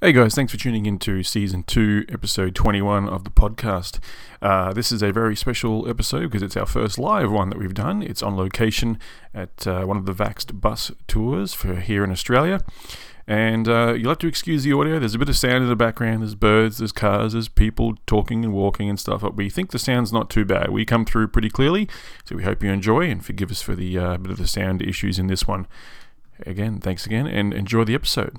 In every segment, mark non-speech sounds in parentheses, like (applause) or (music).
Hey guys, thanks for tuning into season 2, episode 21 of the podcast. Uh, this is a very special episode because it's our first live one that we've done. It's on location at uh, one of the Vaxxed bus tours for here in Australia. And uh, you'll have to excuse the audio. There's a bit of sound in the background. There's birds, there's cars, there's people talking and walking and stuff. But we think the sound's not too bad. We come through pretty clearly, so we hope you enjoy and forgive us for the uh, bit of the sound issues in this one. Again, thanks again, and enjoy the episode.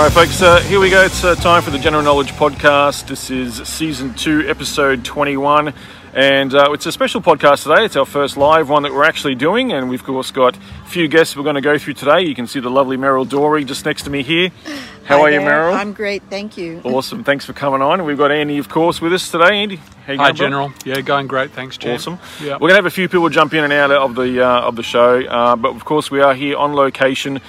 All right, folks, uh, here we go. It's uh, time for the General Knowledge Podcast. This is season two, episode 21. And uh, it's a special podcast today. It's our first live one that we're actually doing. And we've, of course, got a few guests we're going to go through today. You can see the lovely Meryl Dorey just next to me here. How Hi are you. Meryl? I'm great, thank you. Awesome. Thanks for coming on. We've got Andy, of course, with us today. Andy, Hi, going, bro? General. Yeah, going great. Thanks, Jim. Awesome. Yeah. We're going to have a few people jump in and out of the uh, of the show, uh, but of course we are here on location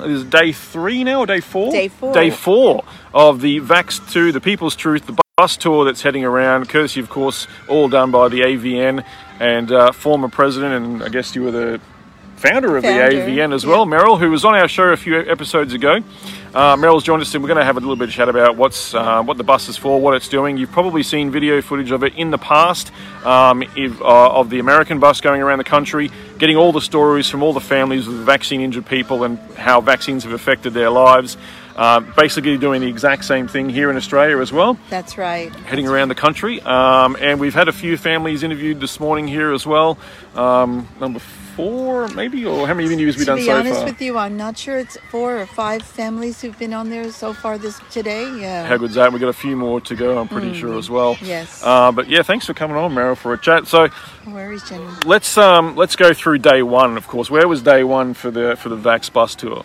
is it day three now or day four? Day four. Day four of the Vax Two, the People's Truth, the bus tour that's heading around, courtesy, of course, all done by the AVN and uh, former president, and I guess you were the founder of Founder, the AVN as well, yeah. Meryl, who was on our show a few episodes ago. Uh, Meryl's joined us, and we're going to have a little bit of chat about what's uh, what the bus is for, what it's doing. You've probably seen video footage of it in the past um, if, uh, of the American bus going around the country, getting all the stories from all the families with vaccine injured people and how vaccines have affected their lives. Uh, basically, doing the exact same thing here in Australia as well That's right. heading around the country. Um, and we've had a few families interviewed this morning here as well. Um, number four, maybe, or how many interviews have we To done be so honest with you, I'm not sure it's four or five families who've been on there so far this today. Yeah. How good's that? We've got a few more to go, I'm pretty sure as well. Mm. Yes. Uh, but yeah, thanks for coming on, Meryl, for a chat. So No worries, Jenny. let's um, let's go through day one. Of course, where was day one for the for the Vax bus tour?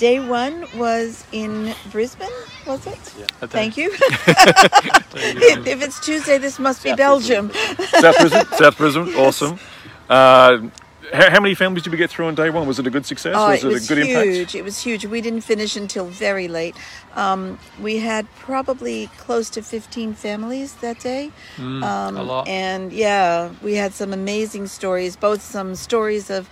Day one was in Brisbane, was it? Yeah. (laughs) Thank you. if, if it's Tuesday, this must be Belgium. South Brisbane. (laughs) South Brisbane. Awesome. Uh, how, how many families did we get through on day one? Was it a good success? Oh, was it it, was a good huge. impact? It was huge. We didn't finish until very late. Um, we had probably close to 15 families that day. um, a lot. And yeah, we had some amazing stories, both some stories of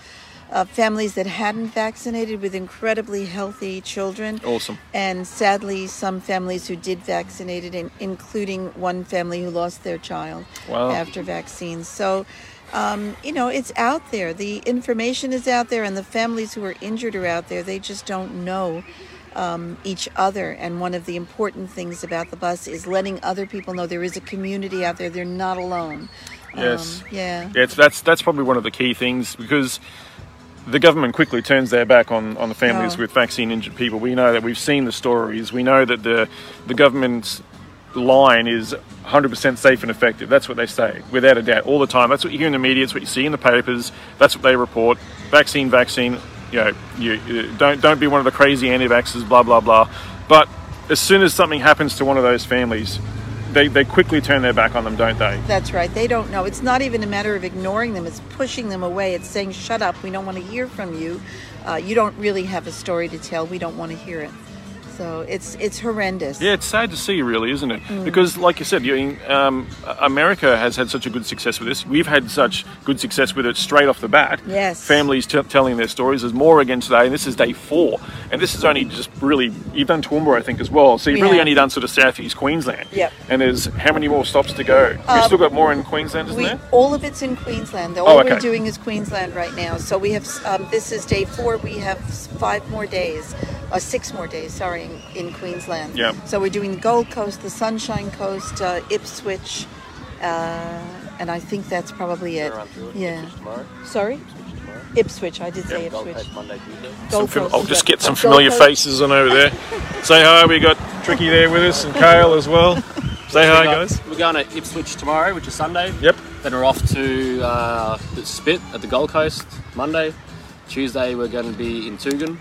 uh, families that hadn't vaccinated with incredibly healthy children. Awesome. And sadly, some families who did vaccinated, in, including one family who lost their child Wow. after vaccines. So, um, you know, it's out there. The information is out there, and the families who are injured are out there. They just don't know um, each other. And one of the important things about the bus is letting other people know there is a community out there. They're not alone. Yes. Um, yeah. Yeah, it's, that's that's probably one of the key things because the government quickly turns their back on, on the families Oh. with vaccine injured people. We know that we've seen the stories. We know that the the government line is 100% safe and effective. That's what they say, without a doubt, all the time. That's what you hear in the media. It's what you see in the papers. That's what they report. Vaccine, vaccine. You know, you, you don't don't be one of the crazy anti-vaxxers. Blah blah blah. But as soon as something happens to one of those families, they, they quickly turn their back on them, don't they? That's right. They don't know. It's not even a matter of ignoring them. It's pushing them away. It's saying, "Shut up. We don't want to hear from you. Uh, you don't really have a story to tell. We don't want to hear it." So it's it's horrendous. Yeah, it's sad to see, really, isn't it? Mm. Because, like you said, you, um, America has had such a good success with this. We've had such good success with it straight off the bat. Yes. Families t- telling their stories. There's more again today, and this is day four. And this is only just really, you've done Toowoomba, I think, as well. So you've We really have. only done sort of southeast Queensland. Yep. And there's how many more stops to go? We've still got more in Queensland, isn't We, there? all of it's in Queensland. All Oh, okay. we're doing is Queensland right now. So we have um, this is day four. We have five more days, uh, six more days. Sorry, in, in Queensland. Yep. So we're doing the Gold Coast, the Sunshine Coast, uh, Ipswich, uh, and I think that's probably it. Yeah. Sorry. Ipswich. I did say Ipswich. Some Gold fam- Coast I'll just get some familiar faces on over there. Say hi. We got Tricky there with us and Kale as well. (laughs) Say hi, We guys. We're going to Ipswich tomorrow, which is Sunday. Yep. Then we're off to uh, the Spit at the Gold Coast Monday. Tuesday we're going to be in Tugun.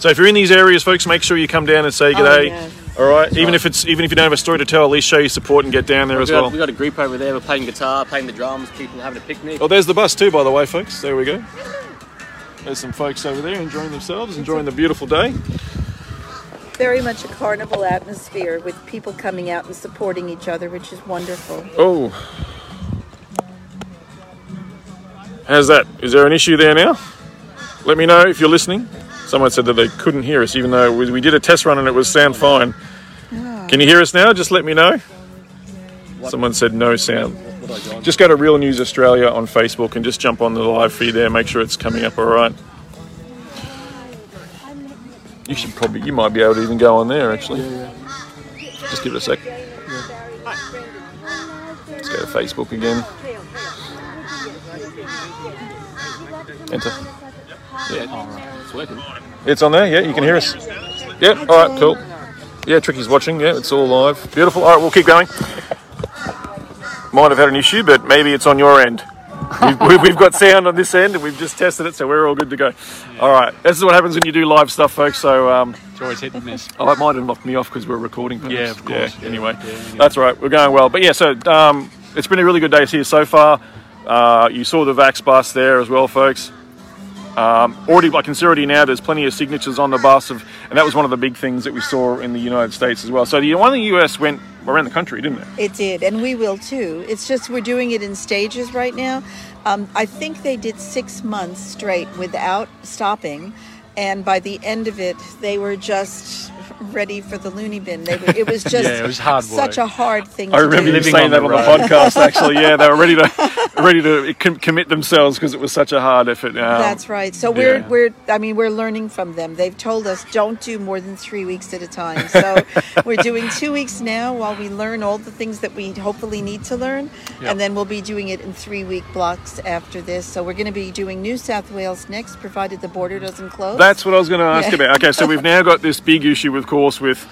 So if you're in these areas, folks, make sure you come down and say Oh, g'day. yes. All right. Even right. if it's even if you don't have a story to tell, at least show your support and get down there We've as got, well. we've got a group over there. We're playing guitar, playing the drums, people having a picnic. Oh, there's the bus too, by the way, folks. There we go. There's some folks over there enjoying themselves, enjoying the beautiful day. Very much a carnival atmosphere with people coming out and supporting each other, which is wonderful. Oh. How's that? Is there an issue there now? Let me know if you're listening. Someone said that they couldn't hear us, even though we we did a test run and it was sound fine. Can you hear us now? Just let me know. Someone said no sound. Just go to Real News Australia on Facebook and just jump on the live feed there. Make sure it's coming up all right. You should probably, you might be able to even go on there actually. Just give it a sec. Let's go to Facebook again. Enter. Yeah, it's working. It's on there, yeah, you can hear us. Yeah, all right, cool. Yeah, Tricky's watching, yeah, it's all live. Beautiful. All right, we'll keep going. Might have had an issue, but maybe it's on your end. We've, (laughs) we've- got sound on this end and we've just tested it, so we're all good to go. All right, this is what happens when you do live stuff, folks. So, um, It's always hit and miss. oh, it might have knocked me off because we're recording. perhaps. Yeah, of course. Yeah, Yeah, anyway, yeah, anyway. that's right. We're going well. But yeah, so um, it's been a really good day here so far. Uh, you saw the Vax bus there as well, folks. Um, already, I can see already now. There's plenty of signatures on the bus, of, and that was one of the big things that we saw in the United States as well. So the one in the US went around the country, didn't it? It did, and we will too. It's just we're doing it in stages right now. Um, I think they did six months straight without stopping, and by the end of it, they were just ready for the loony bin. They were, it was just Yeah, it was hard such work. a hard thing. I to remember do. you saying on that on the podcast. Actually, yeah, they were ready to (laughs) ready to com- commit themselves because it was such a hard effort. Um, That's right. So we're yeah. we're I mean we're learning from them. They've told us don't do more than three weeks at a time. So (laughs) we're doing two weeks now while we learn all the things that we hopefully need to learn, Yep. and then we'll be doing it in three week blocks after this. So we're going to be doing New South Wales next, provided the border doesn't close. That's what I was going to ask Yeah. about. Okay, so we've now got this big issue, of course, with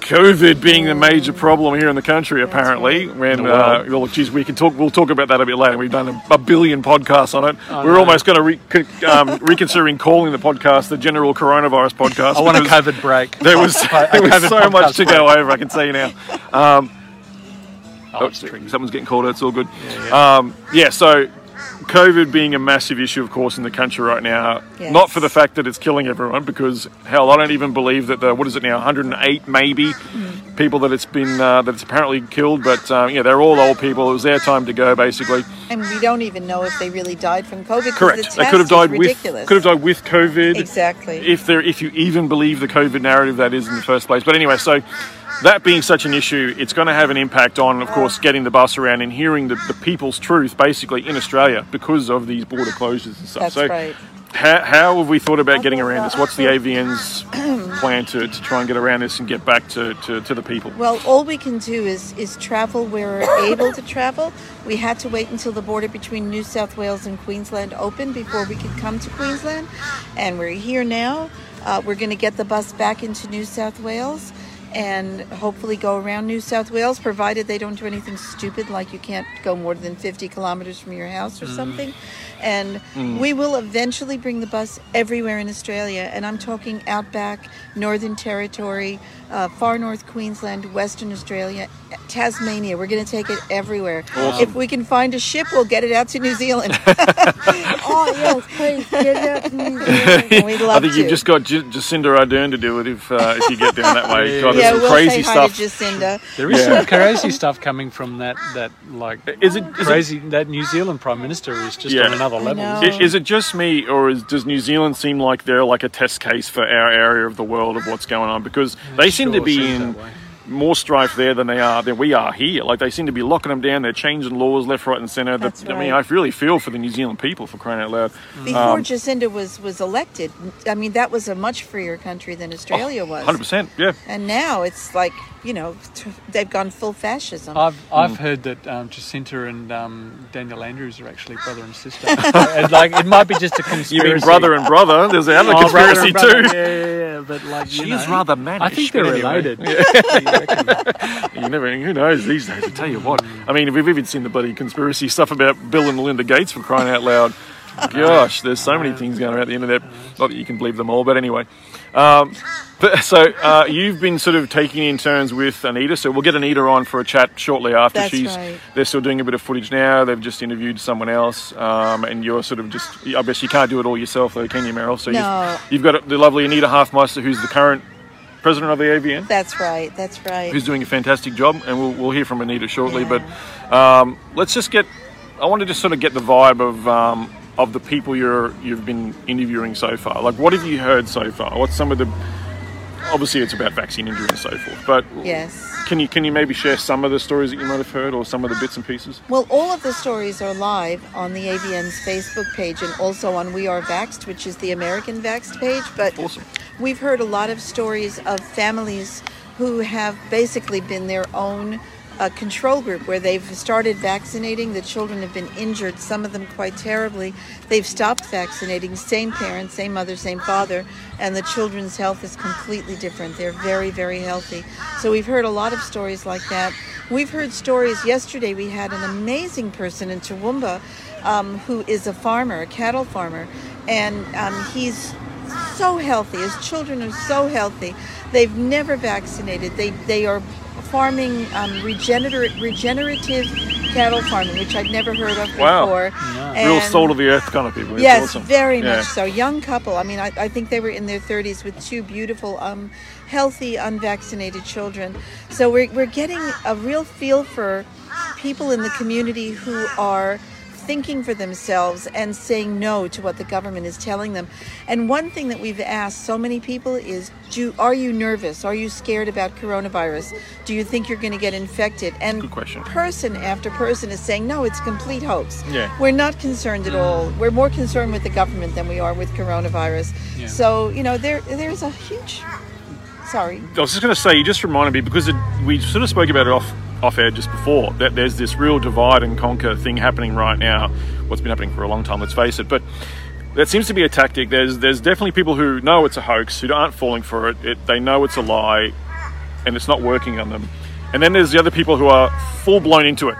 COVID being the major problem here in the country. Apparently, when uh, well, geez, we can talk. We'll talk about that a bit later. We've done a, a billion podcasts on it. Oh, We're no. almost going to re- um, reconsidering calling the podcast the General Coronavirus Podcast. I want a COVID break. There was there was so much to go over. I can see now. Oh, Oh, someone's getting called. It's all good. Yeah, Um, yeah, so COVID being a massive issue, of course, in the country right now. Yes. Not for the fact that it's killing everyone, because hell, I don't even believe that the what is it now, 108 maybe Mm. people that it's been uh, that it's apparently killed. But um, yeah, they're all old people. It was their time to go, basically. and we don't even know if they really died from COVID. Correct. The They could have died with could have died with COVID. Exactly. If there, if you even believe the COVID narrative that is in the first place. But anyway, so that being such an issue, it's going to have an impact on, of course, getting the bus around and hearing the, the people's truth, basically in Australia, because of these border closures and stuff. That's so, right. how, how have we thought about getting around this? What's the AVN's (clears throat) plan to, to try and get around this and get back to, to, to the people? Well, all we can do is is travel where we're able to travel. We had to wait until the border between New South Wales and Queensland opened before we could come to Queensland, and we're here now. Uh, we're going to get the bus back into New South Wales, and hopefully go around New South Wales, provided they don't do anything stupid like you can't go more than 50 kilometers from your house or something. And we will eventually bring the bus everywhere in Australia, and I'm talking outback, Northern Territory, uh, far north Queensland, Western Australia, Tasmania. We're going to take it everywhere. If we can find a ship, we'll get it out to New Zealand. (laughs) Oh yes, please get it out to New Zealand. (laughs) We'd I think to. you've just got J- Jacinda Ardern to do it if uh, if you get down that way. (laughs) God, yeah, there's some we'll crazy say hi stuff. to Jacinda. There is Yeah. some crazy stuff coming from that. That like Is it- is it- crazy? that New Zealand Prime Minister is just Yeah. on another level. know. I- Is it just me, or is, does New Zealand seem like they're like a test case for our area of the world of what's going on? Because they seem to be in that way. More strife there than they are than we are here. Like they seem to be locking them down. They're changing laws left, right, and centre. The- That's I mean. I really feel for the New Zealand people for crying out loud. Before Um, Jacinda was was elected, I mean that was a much freer country than Australia was. Hundred percent, yeah. And now it's like you know they've gone full fascism. I've Mm. I've heard that um, Jacinda and um, Daniel Andrews are actually brother and sister. (laughs) and like it might be just a conspiracy. You mean brother and brother? There's the other Oh, conspiracy and brother. too. Yeah, yeah, yeah. But like, you She know, rather mannish. I think they're but anyway. related. You (laughs) reckon? You never, who knows these days? I tell you what. I mean, we've even seen the bloody conspiracy stuff about Bill and Melinda Gates for crying out loud. (laughs) Gosh, there's so many things going around the internet. Not that you can believe them all, but anyway. Um, but, so uh, you've been sort of taking in turns with Anita. So we'll get Anita on for a chat shortly after. That's She's right. they're still doing a bit of footage now. They've just interviewed someone else, um, and you're sort of just. I guess you can't do it all yourself, though, can you, Meryl? So No. you've, you've got the lovely Anita Halfmeister, who's the current president of the AVN that's right. That's right. who's doing a fantastic job, and we'll, we'll hear from Anita shortly. But um, let's just get. I want to just sort of get the vibe of um, of the people you're you've been interviewing so far. Like, what have you heard so far? What's some of the? Obviously, it's about vaccine injury and so forth. But Yes. can you can you maybe share some of the stories that you might have heard, or some of the bits and pieces? Well, all of the stories are live on the AVN's Facebook page and also on We Are Vaxxed, which is the American Vaxxed page. But Awesome. we've heard a lot of stories of families who have basically been their own uh, control group where they've started vaccinating. The children have been injured, some of them quite terribly. They've stopped vaccinating, same parents, same mother, same father, and the children's health is completely different. They're very, very healthy. So we've heard a lot of stories like that. We've heard stories. Yesterday, we had an amazing person in Toowoomba um, who is a farmer, a cattle farmer, and um, he's so healthy. His children are so healthy. They've never vaccinated. They they are farming um, regenerative regenerative cattle farming, which I'd never heard of Wow. before. Real And- soul of the earth kind of people. It's Yes, awesome. very Yeah. much so. Young couple. I mean, I, I think they were in their 30s with two beautiful, um, healthy, unvaccinated children. So we're, we're getting a real feel for people in the community who are thinking for themselves and saying no to what the government is telling them. And one thing that we've asked so many people is do are you nervous? Are you scared about coronavirus? Do you think you're going to get infected? And Good question. person after person is saying no, it's complete hoax. Yeah. We're not concerned at all. We're more concerned with the government than we are with coronavirus. Yeah. So, you know, there there's a huge sorry. I was just going to say, you just reminded me because it, we sort of spoke about it off off air just before that there's this real divide and conquer thing happening right now. What's been happening for a long time, let's face it. But that seems to be a tactic. There's there's definitely people who know it's a hoax, who aren't falling for it. it they know it's a lie, and it's not working on them. And then there's the other people who are full blown into it.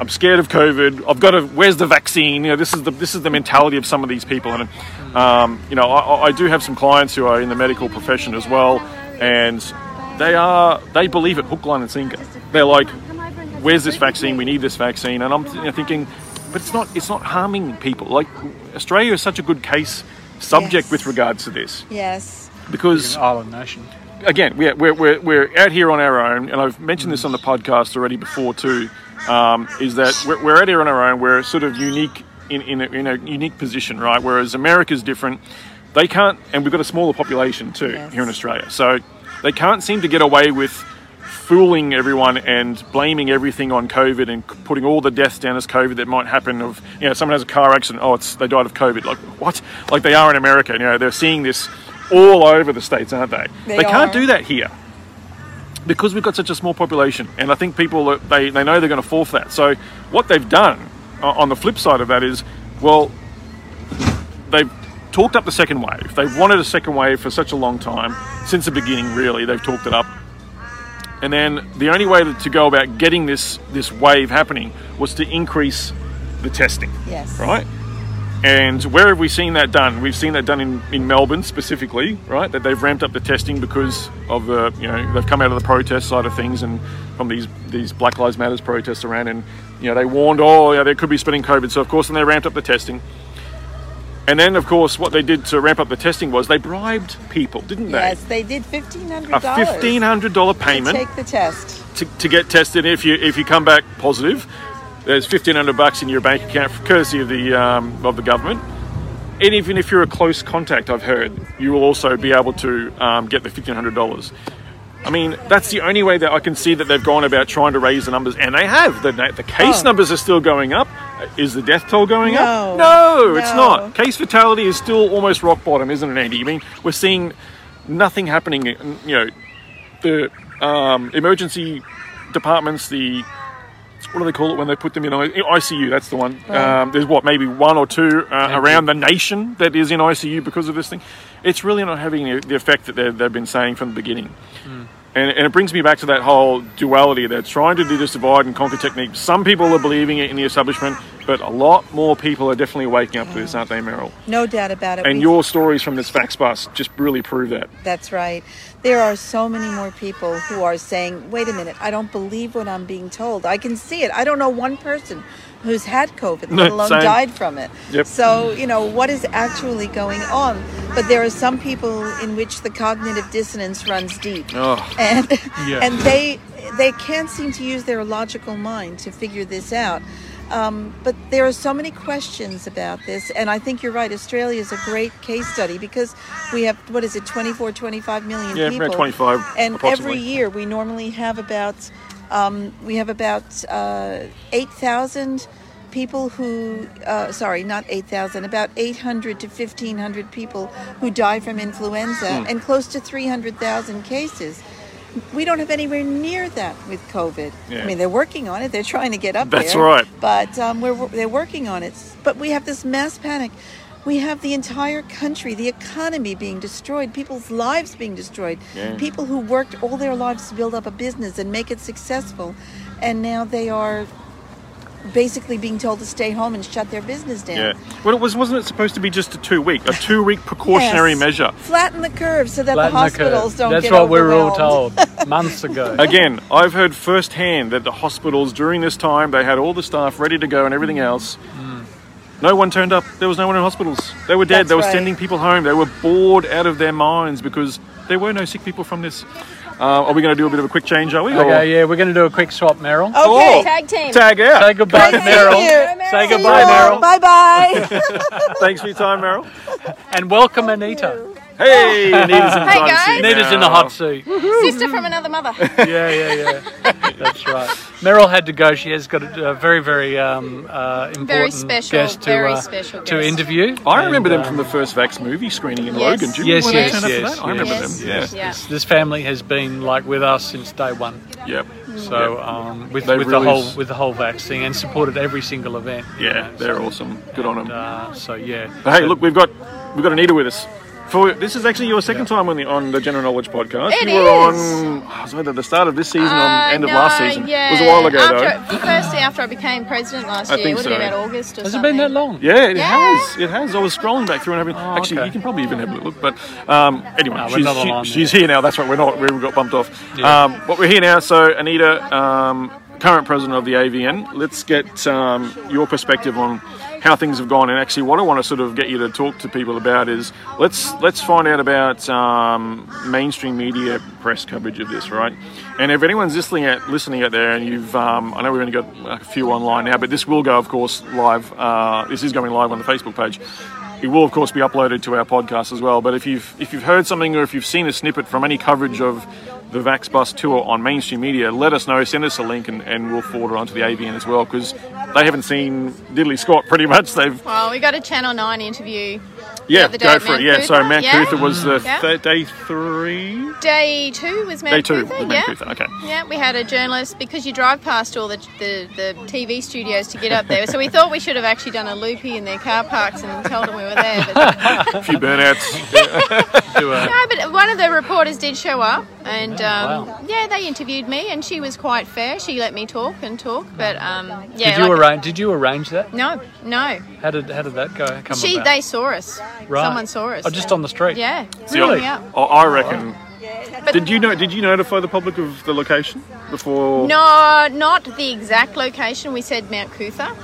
I'm scared of COVID. I've got to. Where's the vaccine? You know, this is the this is the mentality of some of these people. And um, you know, I, I do have some clients who are in the medical profession as well, and they are they believe it hook, line, and sinker. They're like, "Where's this vaccine? We need this vaccine." And I'm you know, thinking, but it's not it's not harming people. Like Australia is such a good case subject Yes. with regards to this Yes. because An island nation. again, we're, we're, we're, we're out here on our own, and I've mentioned this on the podcast already before too, um, is that we're, we're out here on our own. We're sort of unique in, in, a, in a unique position, right? Whereas America's different. They can't, and we've got a smaller population too Yes. here in Australia. So they can't seem to get away with fooling everyone and blaming everything on COVID and putting all the deaths down as COVID that might happen. Of you know, someone has a car accident, oh, it's they died of COVID. Like what? Like they are in America. You know, they're seeing this all over the states, aren't they? They can't are. do that here because we've got such a small population, and I think people they they know they're going to fall for that. So what they've done on the flip side of that is, well, they've talked up the second wave. They've wanted a second wave for such a long time since the beginning. Really, they've talked it up. And then the only way to go about getting this this wave happening was to increase the testing, Yes. right? And where have we seen that done? We've seen that done in, in Melbourne specifically, right? That they've ramped up the testing because of the, you know, they've come out of the protest side of things and from these these Black Lives Matters protests around, and you know they warned, oh, yeah, there could be spreading COVID. So of course, then they ramped up the testing. And then, of course, what they did to ramp up the testing was they bribed people, didn't they? Yes, they did fifteen hundred A fifteen hundred dollar payment Take the test. to, to get tested. If you if you come back positive, there's fifteen hundred bucks in your bank account, courtesy of the um, of the government. And even if you're a close contact, I've heard you will also be able to um, get the fifteen hundred dollars. I mean, that's the only way that I can see that they've gone about trying to raise the numbers, and they have. The, the case Oh. numbers are still going up. Is the death toll going No. up? No, no, it's not. Case fatality is still almost rock bottom, isn't it, Andy? I mean, we're seeing nothing happening. You know, the um, emergency departments, the what do they call it when they put them in ICU? That's the one. Um, there's what maybe one or two uh, around the nation that is in ICU because of this thing. It's really not having the- the effect that they've, they've been saying from the beginning. Hmm. And, and it brings me back to that whole duality. They're trying to do this divide and conquer technique. Some people are believing it in the establishment, but a lot more people are definitely waking up to this, aren't they, Meryl? No doubt about it. And We- your stories from this Vax bus just really prove that. That's right. There are so many more people who are saying, wait a minute, I don't believe what I'm being told. I can see it. I don't know one person who's had COVID, (laughs) let alone same. died from it. Yep. So, you know, what is actually going on? But there are some people in which the cognitive dissonance runs deep. Oh. And (laughs) Yeah. and they they can't seem to use their logical mind to figure this out. Um, but there are so many questions about this, and I think you're right. Australia is a great case study because we have what is it, 24, 25 million Yeah, people, around 25 and every year we normally have about um, we have about uh, eight thousand people who uh, sorry not 8000 about 800 to 1500 people who die from influenza Hmm. and close to 300000 cases we don't have anywhere near that with covid Yeah. i mean they're working on it they're trying to get up That's there right. but um, we're, they're working on it but we have this mass panic we have the entire country the economy being destroyed people's lives being destroyed Yeah. people who worked all their lives to build up a business and make it successful and now they are basically being told to stay home and shut their business down. Yeah. Well, it was wasn't it supposed to be just a two week, a two week precautionary Yes. measure? Flatten the curve so that Flatten the the hospitals don't That's get what we were all told (laughs) months ago. Again, I've heard firsthand that the hospitals during this time they had all the staff ready to go and everything else. No one turned up. There was no one in hospitals. They were dead. That's they were right. sending people home. They were bored out of their minds because there were no sick people from this. Uh, are we going to do a bit of a quick change? Are we? Or- Okay, yeah, we're going to do a quick swap, Meryl. Okay. Tag team. Tag out. Say goodbye to Thank Meryl. Say goodbye, Meryl. Bye bye. (laughs) (laughs) Thanks for your time, Meryl. And welcome, Anita. Hey, Anita's in the Hey, driver's guys. seat Anita's in the now. hot seat. Sister from another mother. (laughs) Yeah, yeah, yeah. That's right. Meryl had to go. She has got a, a very, very um, uh, important Very special, guest to, very uh, special to guest. interview. I remember And, them from the first Vax movie screening in Yes. Logan. Do you Yes, remember when yes, they turned up yes, that? I remember yes. them. Yeah. Yeah. This family has been like with us since day one. Yep. So um, with, They've with really the whole s- with the whole vaccine and supported every single event. you Yeah, know, they're so- awesome. Good on them. Uh, so yeah. But hey, look, we've got we've got Anita with us. For this is actually your second time on the on the General Knowledge podcast. It you were is. on oh, it was either the start of this season or Uh, end of last season. Yeah. It was a while ago after, though. Firstly, after I became president last I year, think it would have been about August or Has it been that long? Yeah, it Yeah. has. It has. I was scrolling back through and having. Oh, actually, okay. you can probably even have a look. But um, anyway, No, she's, not she- she's there. here now. That's right. We're not. We got bumped off. Yeah. Um, but we're here now. So Anita, um, current president of the AVN. Let's get um, your perspective on how things have gone. And actually, what I want to sort of get you to talk to people about is let's let's find out about um, mainstream media press coverage of this, right? And if anyone's listening at listening out there, and you've, um, I know we've only got a few online now, but this will go, of course, live. Uh, this is going live on the Facebook page. It will, of course, be uploaded to our podcast as well. But if you've if you've heard something or if you've seen a snippet from any coverage of the Vax Bus tour on mainstream media, let us know. Send us a link, and, and we'll forward it onto the AVN as well because they haven't seen Diddley Scott pretty much. They've Well, we got a Channel 9 interview yeah, other day go for it. Yeah, so Coot-tha, Mount yeah. Coot-tha was the Yeah. th- day three, Day two was Mount day two. Coot-tha, was yeah. Mount Okay. Yeah, we had a journalist because you drive past all the, the, the TV studios to get up there. So we thought we should have actually done a loopy in their car parks and told them we were there. But A (laughs) (laughs) few burnouts. (laughs) Do no, but one of the reporters did show up, and And um, Wow. yeah, they interviewed me, and she was quite fair. She let me talk and talk, but um, yeah. Did you like- arrange? Did you arrange that? No, no. How did how did that go? Come She, about? they saw us. Right. Someone saw us. Oh, just on the street. Yeah. See, Really? I, Yeah. I- I reckon. But- Did you know? Did you notify the public of the location before? No, not the exact location. We said Mount Coot-tha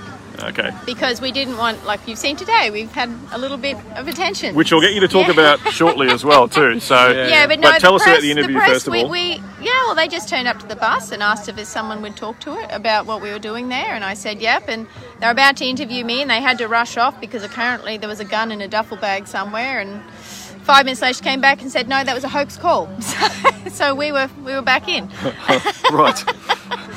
Okay. because we didn't want, like you've seen today, we've had a little bit of attention. Which I'll get you to talk Yeah. about shortly as well too. (laughs) So Yeah, but no. tell the us press, about the interview the press, first of we, all. We, yeah, well, they just turned up to the bus and asked if someone would talk to it about what we were doing there, and I said yep. And they were about to interview me, and they had to rush off because apparently there was a gun in a duffel bag somewhere, and. Five minutes later, she came back and said, "No, that was a hoax call." (laughs) So, so we were we were back in. (laughs) right.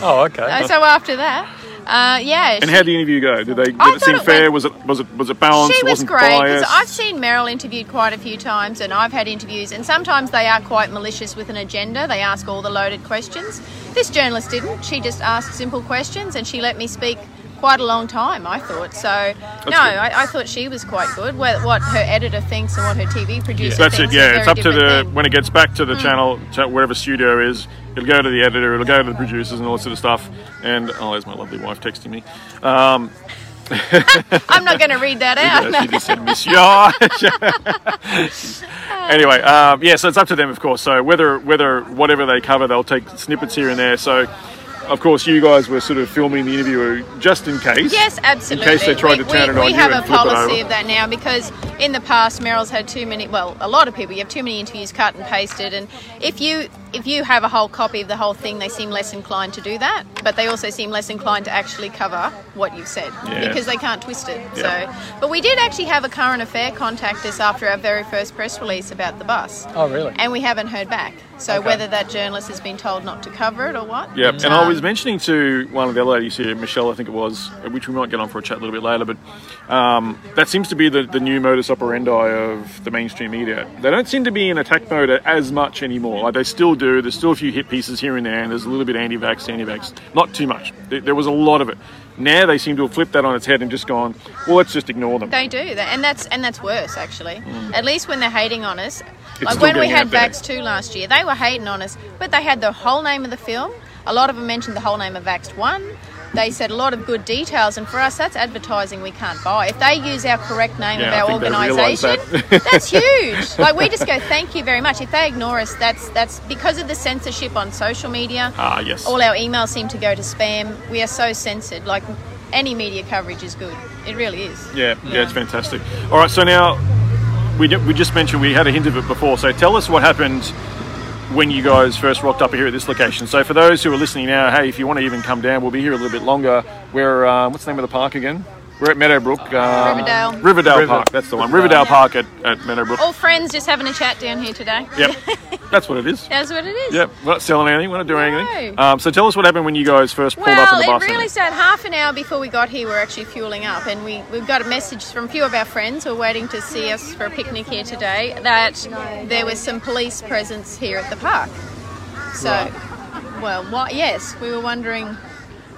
Oh, okay. So after that, uh, yeah. And she- how did the interview go? Did they? Did I it seem it fair? went- Was it? Was it? Was it balanced? She was Wasn't great because? I've seen Meryl interviewed quite a few times, and I've had interviews, and sometimes they are quite malicious with an agenda. They ask all the loaded questions. This journalist didn't. She just asked simple questions, and she let me speak quite a long time. I thought so. no. I, I thought she was quite good. What, what her editor thinks and what her TV producer That's thinks. it. Yeah, it's up to the things. when it gets back to the channel, to wherever studio is. It'll go to the editor. It'll go to the producers and all that sort of stuff. And oh, there's my lovely wife texting me. Um, (laughs) I'm not going to read that (laughs) out. Yeah, she just said monsieur. (laughs) anyway, um, yeah, so it's up to them, of course. So whether whether whatever they cover, they'll take snippets here and there. So. Of course, you guys were sort of filming the interview just in case. Yes, absolutely. In case they tried we, to turn we, it on we you have and a flip policy of that now because in the past Meryl's had too many. Well, a lot of people you have too many interviews cut and pasted, and if you if you have a whole copy of the whole thing, they seem less inclined to do that. But they also seem less inclined to actually cover what you've said Yeah. because they can't twist it. Yeah. So, but we did actually have a current affair contact us after our very first press release about the bus, oh, really? and we haven't heard back. So Okay. whether that journalist has been told not to cover it or what. Yep, but, and I um, was mentioning to one of the other ladies here, Michelle, I think it was, which we might get on for a chat a little bit later, but um, that seems to be the, the new modus operandi of the mainstream media. They don't seem to be in attack mode as much anymore. Like they still do. There's still a few hit pieces here and there, and there's a little bit anti-vax, anti-vax. Not too much. There, was a lot of it. Now they seem to have flipped that on its head and just gone, well, let's just ignore them. They do, and that's and that's worse actually. Mm. At least when they're hating on us, like when we had. Vax Two last year, they were hating on us, but they had the whole name of the film. A lot of them mentioned the whole name of Vaxxed One. They said a lot of good details, and for us, that's advertising we can't buy. If they use our correct name Yeah, of our think they realise organisation, that. that's (laughs) huge. Like we just go, thank you very much. If they ignore us, that's that's because of the censorship on social media. Ah, yes. All our emails seem to go to spam. We are so censored. Like any media coverage is good. It really is. Yeah, yeah, it's fantastic. All right, so now we, we just mentioned we had a hint of it before. So tell us what happened when you guys first rocked up here at this location. So for those who are listening now, hey, if you want to even come down, we'll be here a little bit longer. We're um, what's the name of the park again? We're at Meadowbrook. Um, Riverdale. Riverdale River- Park. That's the one. Riverdale Park at, at Meadowbrook. All friends just having a chat down here today. Yep, (laughs) that's what it is. That's what it is. Yep, we're not selling anything. We're not doing No. anything. Um, so tell us what happened when you guys first pulled up in Well, the bus. it really started half an hour before we got here. We are actually fueling up, and we, we've got a message from a few of our friends who are waiting to see us for a picnic here today that there was some police presence here at the park. So, well, what? Yes, we were wondering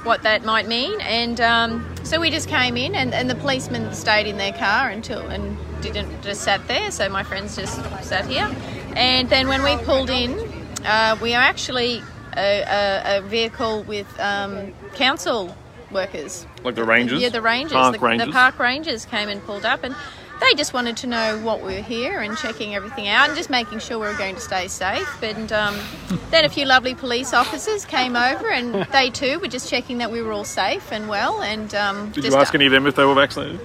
what that might mean, and um, so we just came in, and, and the policemen stayed in their car until and didn't just sat there. So my friends just sat here, and then when we pulled in, uh, we are actually a, a, a vehicle with um, council workers. like the rangers. Yeah, the rangers. Park the, rangers. the park rangers came and pulled up, and they just wanted to know what we were here and checking everything out and just making sure we were going to stay safe. And um, then a few lovely police officers came over, and (laughs) they too were just checking that we were all safe and well. And um, Did just, you ask any of them if they were vaccinated?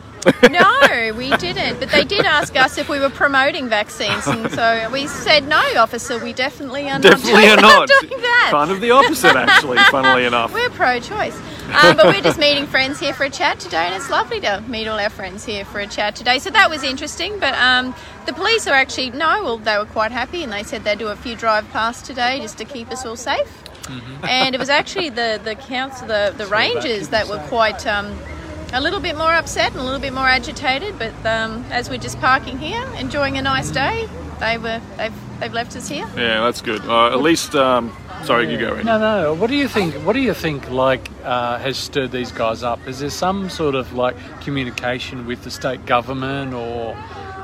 no, (laughs) we didn't. But they did ask us if we were promoting vaccines, and so we said, "No, officer, we definitely are Definitely are not, not. (laughs) doing that." Kind of the opposite, actually. funnily enough. We're pro-choice, um, but we're just meeting friends here for a chat today, and it's lovely to meet all our friends here for a chat today. So that was interesting. But um, the police are actually no, well, they were quite happy, and they said they'd do a few drive past today just to keep us all safe. And it was actually the the council, the the rangers that were quite. Um, a little bit more upset and a little bit more agitated, but um, as we're just parking here, enjoying a nice day, they were they've, they've left us here. Yeah, that's good. Uh, at least, um, sorry, you go. Andy. No, no. What do you think? What do you think? Like, uh, has stirred these guys up? Is there some sort of like communication with the state government, or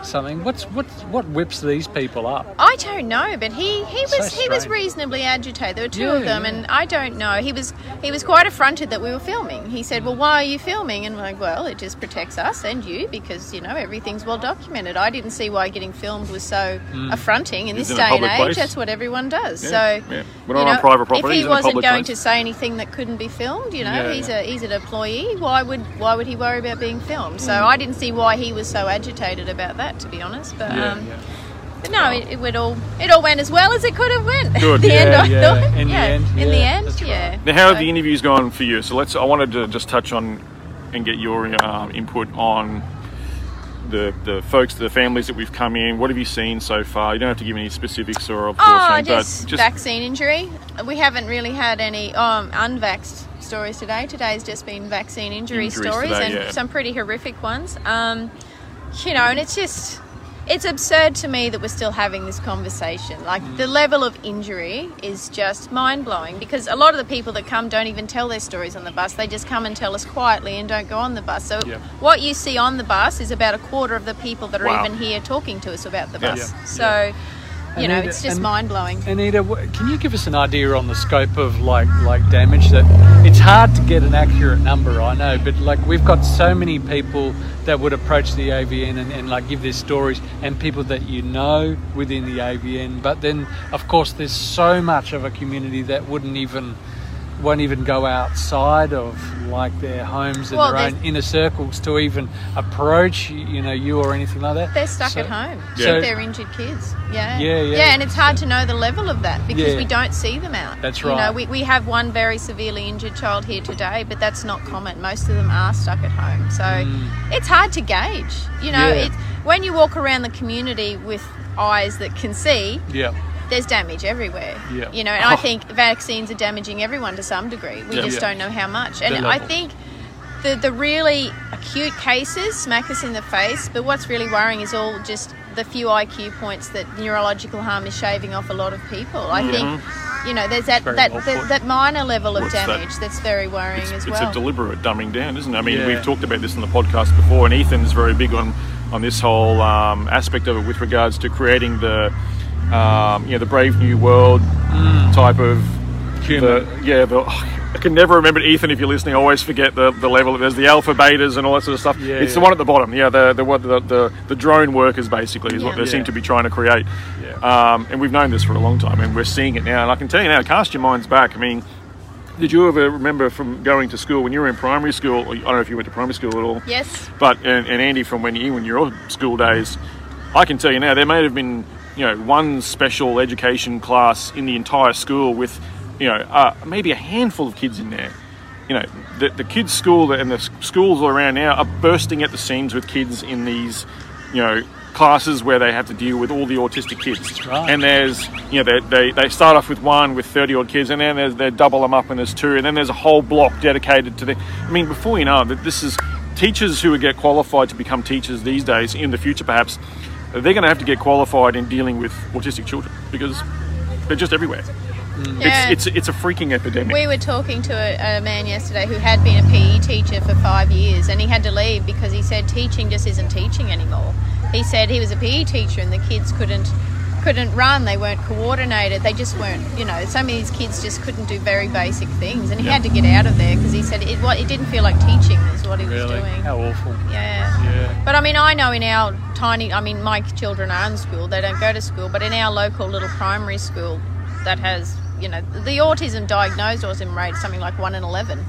something. What's what what whips these people up? I don't know, but he, he So was he was reasonably agitated. There were two Yeah, of them, yeah. and I don't know. He was he was quite affronted that we were filming. He said, "Well, why are you filming?" And we're like, "Well, it just protects us and you because you know everything's well documented." I didn't see why getting filmed was so Mm. affronting in this in day and age. place. That's what everyone does. Yeah, so yeah. We're not you on know, private property, If he wasn't going place. to say anything that couldn't be filmed, you know, Yeah, he's yeah. a he's an employee. Why would why would he worry about being filmed? So I didn't see why he was so agitated about that, to be honest. But Yeah, um, yeah. but no, it, it all it all went as well as it could have went. (laughs) Good. the Yeah, end, I yeah. thought. In the (laughs) yeah. end, in the yeah, end, that's right. yeah. Now, how have So- the interviews gone for you? So let's. I wanted to just touch on and get your um, input on the the folks, the families that we've come in. What have you seen so far? You don't have to give any specifics or of course, Oh, just, just vaccine injury. We haven't really had any um, unvaxxed stories today. Today's just been vaccine injury Injuries stories today, and yeah. some pretty horrific ones. Um, you know, and it's just it's absurd to me that we're still having this conversation. Like Mm. the level of injury is just mind blowing because a lot of the people that come don't even tell their stories on the bus. They just come and tell us quietly and don't go on the bus. So what you see on the bus is about a quarter of the people that are Wow. even here talking to us about the bus. Yeah. So. You know, it's just mind blowing. Anita, can you give us an idea on the scope of like like damage? That it's hard to get an accurate number, I know, but like we've got so many people that would approach the AVN and, and like give their stories, and people that you know within the AVN. But then, of course, there's so much of a community that wouldn't even won't even go outside of like their homes and Well, their own inner circles to even approach you know you or anything like that. They're stuck So- at home Yeah. with their injured kids. Yeah. Yeah, yeah. Yeah, and it's hard to know the level of that because Yeah. we don't see them out. That's right. You know, we, we have one very severely injured child here today, but that's not common. Most of them are stuck at home. So it's hard to gauge. You know, Mm. Yeah. it's when you walk around the community with eyes that can see, Yeah. There's damage everywhere. Yeah. You know, and I (laughs) think vaccines are damaging everyone to some degree. We Yeah. just Yeah. don't know how much. And I think the the really acute cases smack us in the face. But what's really worrying is all just the few IQ points that neurological harm is shaving off a lot of people. I think. You know, there's that that, that, that minor level of What's that? damage that's very worrying it's, as it's well. It's a deliberate dumbing down, isn't it? I mean, Yeah. we've talked about this in the podcast before, and Ethan's very big on on this whole um, aspect of it with regards to creating the um, you know the brave new world type of Human. the, yeah the. I can never remember Ethan if you're listening. I always forget the, the level. Of there's the alpha betas and all that sort of stuff. Yeah, it's the one at the bottom. Yeah, the the the, the, the drone workers basically is what Yeah. they seem to be trying to create. Yeah. Um, and we've known this for a long time, and we're seeing it now. And I can tell you now, cast your minds back. I mean, did you ever remember from going to school when you were in primary school? or I don't know if you went to primary school at all. yes. But and, and Andy, from when you when your school days, I can tell you now there may have been you know one special education class in the entire school with you know uh, maybe a handful of kids in there. You know the the kids' school and the schools all around now are bursting at the seams with kids in these you know classes where they have to deal with all the autistic kids. Right. And there's you know they, they, they start off with one with 30 odd kids and then there's, they double them up and there's two and then there's a whole block dedicated to the I mean before you know that this is teachers who would get qualified to become teachers these days in the future perhaps they're going to have to get qualified in dealing with autistic children because they're just everywhere. Mm. Yeah. It's, it's it's a freaking epidemic. We were talking to a, a man yesterday who had been a PE teacher for five years and he had to leave because he said teaching just isn't teaching anymore. He said he was a PE teacher and the kids couldn't couldn't run, they weren't coordinated, they just weren't, you know, some of these kids just couldn't do very basic things and he Yeah. had to get out of there because he said it, what, it didn't feel like teaching is what he was Really? doing. How awful. Yeah. Yeah. But I mean, I know in our tiny, I mean, my children are in school, they don't go to school, but in our local little primary school that has, you know, the autism diagnosed autism rate is something like 1 in 11.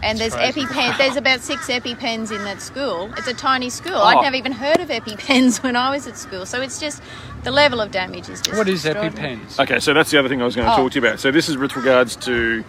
And there's crazy. EpiPen, there's (laughs) about six EpiPens in that school. It's a tiny school. Oh. I'd never even heard of EpiPens (laughs) when I was at school. So it's just, the level of damage is just What is. EpiPens? Okay, so that's the other thing I was going to Oh. talk to you about. So this is with regards to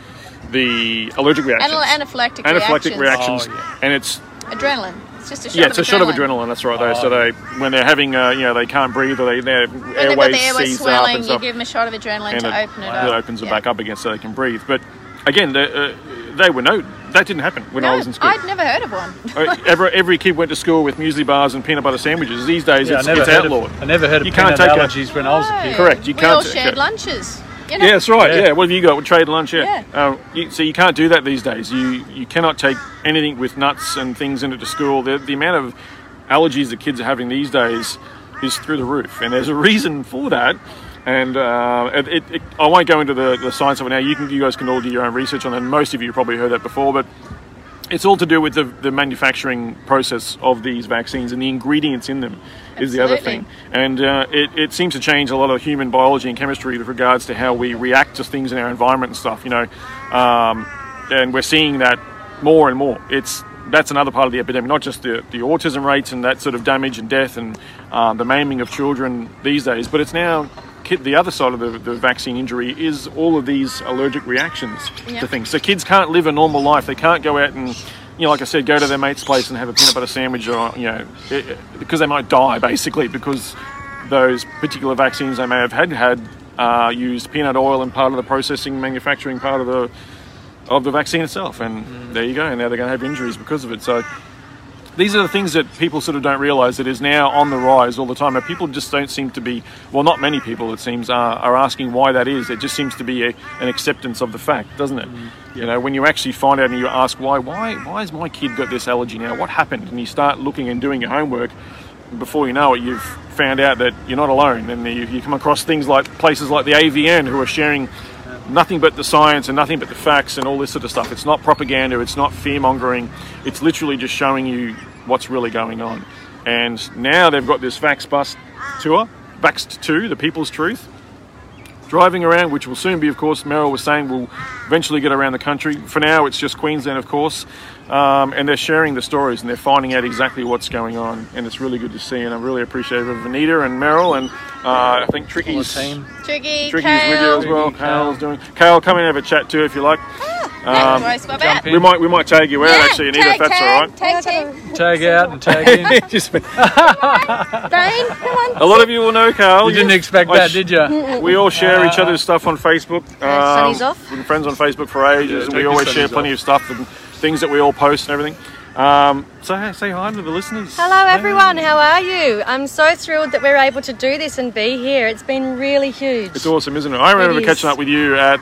the allergic reactions. Anal- anaphylactic, anaphylactic reactions, reactions. Oh, yeah. and it's Adrenaline. It's just a shot yeah, of it's a shot of adrenaline. adrenaline. That's right. Though, so they when they're having uh, you know they can't breathe or they their When they've got airways the airway seize up swelling, and you stuff, give them a shot of adrenaline and to it, open it up. it up. opens them Yeah. back up again so they can breathe. But again, they, uh, they were no that didn't happen when I was in school. I'd never heard of one. Uh, every, every kid went to school with muesli bars and peanut butter sandwiches. These days, Yeah, it's, I never it's heard outlawed. Of, I never heard of You can't peanut take a- allergies when I was a kid. Correct, you we can't all t- shared okay. lunches. You know? Yeah, that's right. Yeah. Yeah. what have you got? We trade lunch. Yeah. Yeah. Um, you, so you can't do that these days. You you cannot take anything with nuts and things into the school. The, the amount of allergies that kids are having these days is through the roof, and there's a reason for that. And uh, it, it, it, I won't go into the, the science of it now. You can, you guys can all do your own research on that. Most of you probably heard that before, but it's all to do with the, the manufacturing process of these vaccines and the ingredients in them is the other thing. And uh, it, it seems to change a lot of human biology and chemistry with regards to how we react to things in our environment and stuff, you know. Um, and we're seeing that more and more. It's that's another part of the epidemic, not just the, the autism rates and that sort of damage and death and um, the maiming of children these days, but it's now the other side of the, the vaccine injury is all of these allergic reactions Yeah. to things. So kids can't live a normal life. They can't go out and, you know, like I said, go to their mate's place and have a peanut butter sandwich or, you know, it- because they might die basically because those particular vaccines they may have had had uh, used peanut oil and part of the processing, manufacturing part of the of the vaccine itself. And there you go. And now they're going to have injuries because of it. So these are the things that people sort of don't realise that is now on the rise all the time. And people just don't seem to be, well, not many people, it seems, are, are asking why that is. It just seems to be a, an acceptance of the fact, doesn't it? Mm-hmm. You know, when you actually find out and you ask why, why, why has my kid got this allergy now? What happened? And you start looking and doing your homework. Before you know it, you've found out that you're not alone, and you, you come across things like places like the AVN who are sharing nothing but the science and nothing but the facts and all this sort of stuff. It's not propaganda, it's not fear mongering, it's literally just showing you what's really going on. And now they've got this Vax Bus tour, Vaxxed 2, the People's Truth, driving around, which will soon be, of course, Meryl was saying, will eventually get around the country. For now, it's just Queensland, of course. Um, and they're sharing the stories and they're finding out exactly what's going on. And it's really good to see. And I'm really appreciative of Anita and Meryl and uh, I think Tricky's. team. Tricky, Tricky's with you as well. Tricky, Kale. Kale's doing. Kale, come in and have a chat too if you like. Um, jump in. we might we might tag you out Yeah, actually, Anita, tag, if that's all right. tag, Tag. Tag out and tag in. (laughs) Just- Dane, (laughs) come on. a lot of you will know Carl. You didn't expect I that, sh- did you? We all share each other's stuff on Facebook. Um, sunny's off. We've been friends on Facebook for ages, Yeah, and we always share sunnies plenty off. of stuff and things that we all post and everything. Um, so hey, say hi to the listeners. Hello everyone, how are you? I'm so thrilled that we're able to do this and be here. It's been really huge. It's awesome, isn't it? I remember It is. catching up with you at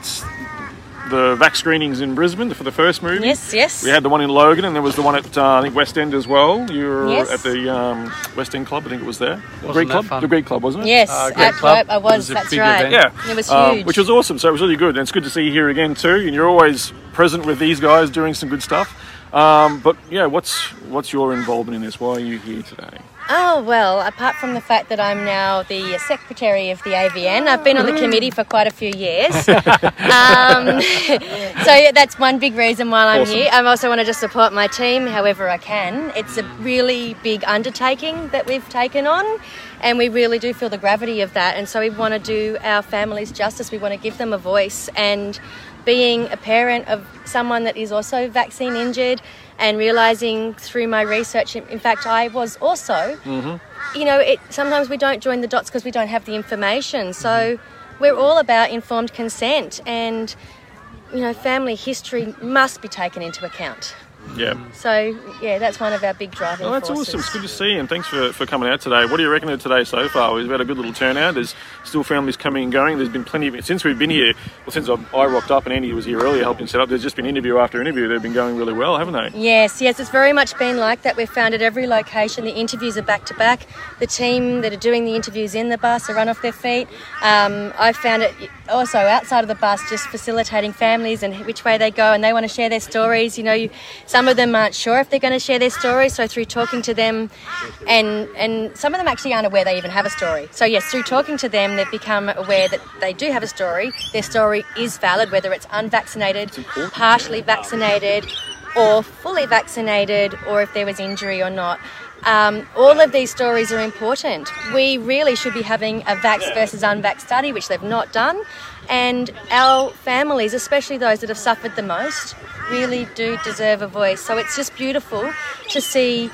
the Vax screenings in Brisbane for the first movie. Yes, yes. We had the one in Logan, and there was the one at uh, I think West End as well. You were Yes. at the um, West End Club, I think it was there. The Wasn't Greek that Club, fun? the Greek Club, wasn't it? Yes, Uh, great at club. Globe, I was, was that's right. event. Yeah, It was Um, huge. which was awesome. So it was really good, and it's good to see you here again too. And you're always present with these guys doing some good stuff. Um, but yeah, what's what's your involvement in this? Why are you here today? Oh, well, apart from the fact that I'm now the secretary of the AVN, I've been on the committee for quite a few years. (laughs) um, (laughs) so that's one big reason why I'm Awesome. here. I also want to just support my team however I can. It's a really big undertaking that we've taken on. And we really do feel the gravity of that. And so we want to do our families justice. We want to give them a voice. And being a parent of someone that is also vaccine injured and realizing through my research, in fact, I was also, you know, it, sometimes we don't join the dots because we don't have the information. So we're all about informed consent and, you know, family history must be taken into account. Yeah. So, yeah, that's one of our big driving Well, that's forces. awesome. It's good to see you, and thanks for, for coming out today. What do you reckon of today so far? We've had a good little turnout. There's still families coming and going. There's been plenty of since we've been here. Well, since I, I rocked up and Andy was here earlier helping set up. There's just been interview after interview. They've been going really well, haven't they? Yes, yes, it's very much been like that. We've found at every location the interviews are back to back. The team that are doing the interviews in the bus are run off their feet. Um, I've found it also outside of the bus, just facilitating families and which way they go, and they want to share their stories. You know, you, some of them aren't sure if they're going to share their story, so through talking to them, and and some of them actually aren't aware they even have a story. So yes, through talking to them, they've become aware that they do have a story. Their story is valid, whether it's unvaccinated, partially vaccinated, or fully vaccinated, or if there was injury or not. Um, all of these stories are important. We really should be having a vax versus unvax study, which they've not done. And our families, especially those that have suffered the most, really do deserve a voice. So it's just beautiful to see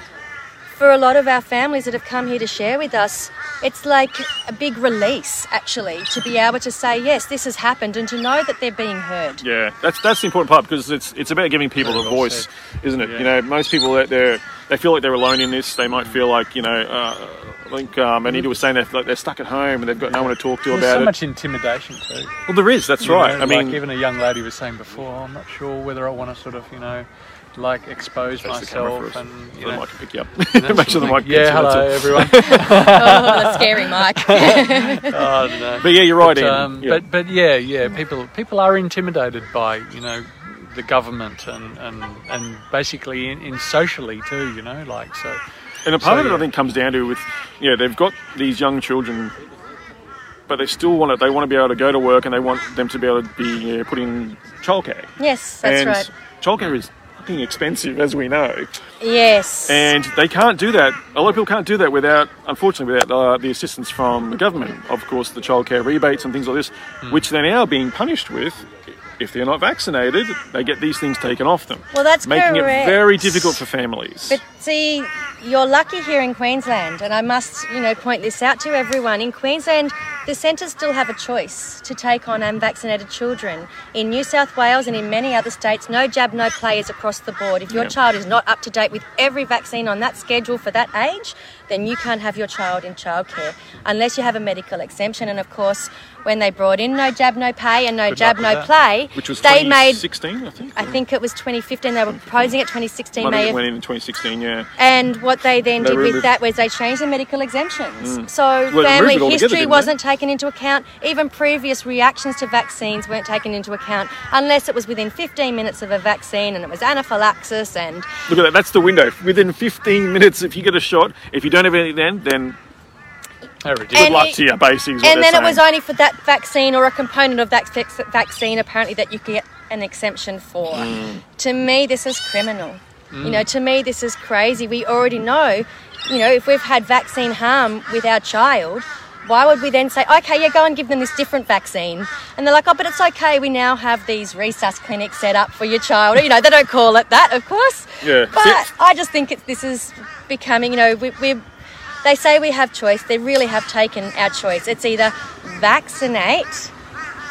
for a lot of our families that have come here to share with us, it's like a big release actually to be able to say, yes, this has happened and to know that they're being heard. Yeah, that's that's the important part because it's it's about giving people Very a well voice, isn't it? Yeah. You know, most people out they're they feel like they're alone in this. They might feel like you know, uh, I think um, Anita was saying that like they're stuck at home and they've got no one to talk to There's about so it. So much intimidation too. well, there is. That's You right. know, I mean, like even a young lady was saying before, I'm not sure whether I want to sort of, you know, like expose Face myself for us. and So you the know. mic can pick you up. (laughs) Make sure the mic yeah, gets you, that's hello all. everyone. (laughs) Oh, (laughs) the scary Mike. oh, no. But yeah, you're right, But, Ian. um, yeah. but but yeah, yeah, people people are intimidated by you know the government and and, and basically in, in socially too, you know, like so. And a part So, of it, I think, comes down to with, you know, they've got these young children, but they still want it. They want to be able to go to work, and they want them to be able to be you know, put in childcare. yes, that's and right. childcare is fucking expensive, as we know, Yes. and they can't do that. A lot of people can't do that without, unfortunately, without uh, the assistance from the government. Of course, the childcare rebates and things like this, Hmm. which they're now being punished with. If they're not vaccinated, they get these things taken off them. Well, that's making correct. it very difficult for families. But see, you're lucky here in Queensland, and I must, you know, point this out to everyone. In Queensland, the centres still have a choice to take on unvaccinated children. In New South Wales and in many other states, no jab, no play is across the board. If your Yeah. child is not up to date with every vaccine on that schedule for that age, then you can't have your child in childcare unless you have a medical exemption. And of course, when they brought in no jab, no pay and no Good jab, no that. play, which was they made. 2016, I think. I think it was 2015. They were proposing it 2016. Might May have went in in 2016, yeah. and what they then They did with that was they changed the medical exemptions. Mm. So Well, family history wasn't taken into account. Even previous reactions to vaccines weren't taken into account unless it was within 15 minutes of a vaccine and it was anaphylaxis and Look at that. That's the window. Within 15 minutes, if you get a shot, if you don't have anything then, then How good ridiculous. And luck it- to you, basically. and they're then it was only for that vaccine or a component of that vaccine apparently that you could get an exemption for. Mm. To me, this is criminal. You know, to me, this is crazy. We already know, you know, if we've had vaccine harm with our child, why would we then say, okay, yeah, go and give them this different vaccine? And they're like, oh, but it's okay. We now have these resus clinics set up for your child. You know, they don't call it that, of course. Yeah. But I just think it's, this is becoming, you know, we, we're they say we have choice. They really have taken our choice. It's either vaccinate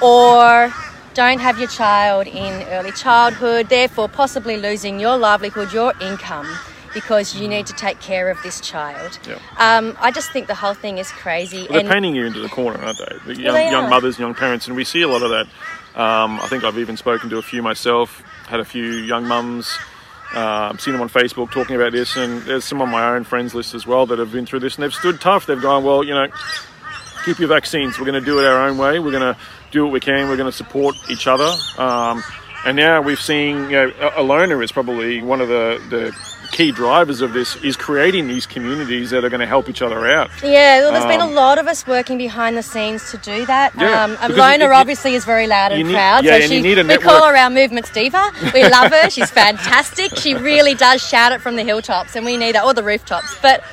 or don't have your child in early childhood, therefore possibly losing your livelihood, your income, because you need to take care of this child. Yeah. Um, I just think the whole thing is crazy. Well, they're painting you into the corner, aren't they? The young, they young mothers, young parents, and we see a lot of that. Um, I think I've even spoken to a few myself, had a few young mums, um, seen them on Facebook talking about this, and there's some on my own friends list as well that have been through this, and they've stood tough. They've gone, well, you know, keep your vaccines. We're going to do it our own way. We're going to do what we can. We're going to support each other. Um, and now we've seen, you know, Alona is probably one of the, the key drivers of this, is creating these communities that are going to help each other out. Yeah, well, there's been a Um, lot of us working behind the scenes to do that. Yeah, um, Alona it- it- obviously is very loud and need- proud. yeah, so and she, you need a we call her our movement's diva. We love her. She's fantastic. She really does shout it from the hilltops, and we need that, or the rooftops. But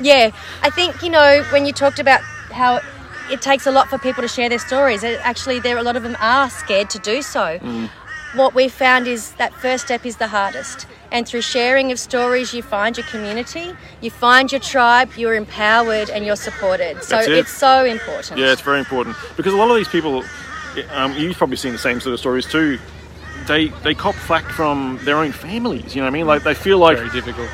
yeah, I think you know when you talked about how it takes a lot for people to share their stories. It, actually, there a lot of them are scared to do so. Mm. What we found is that first step is the hardest. And through sharing of stories, you find your community, you find your tribe, you're empowered, and you're supported. So it. it's so important. Yeah, it's very important because a lot of these people, um, you've probably seen the same sort of stories too. They they cop flack from their own families. You know what I mean? Like they feel like Very difficult.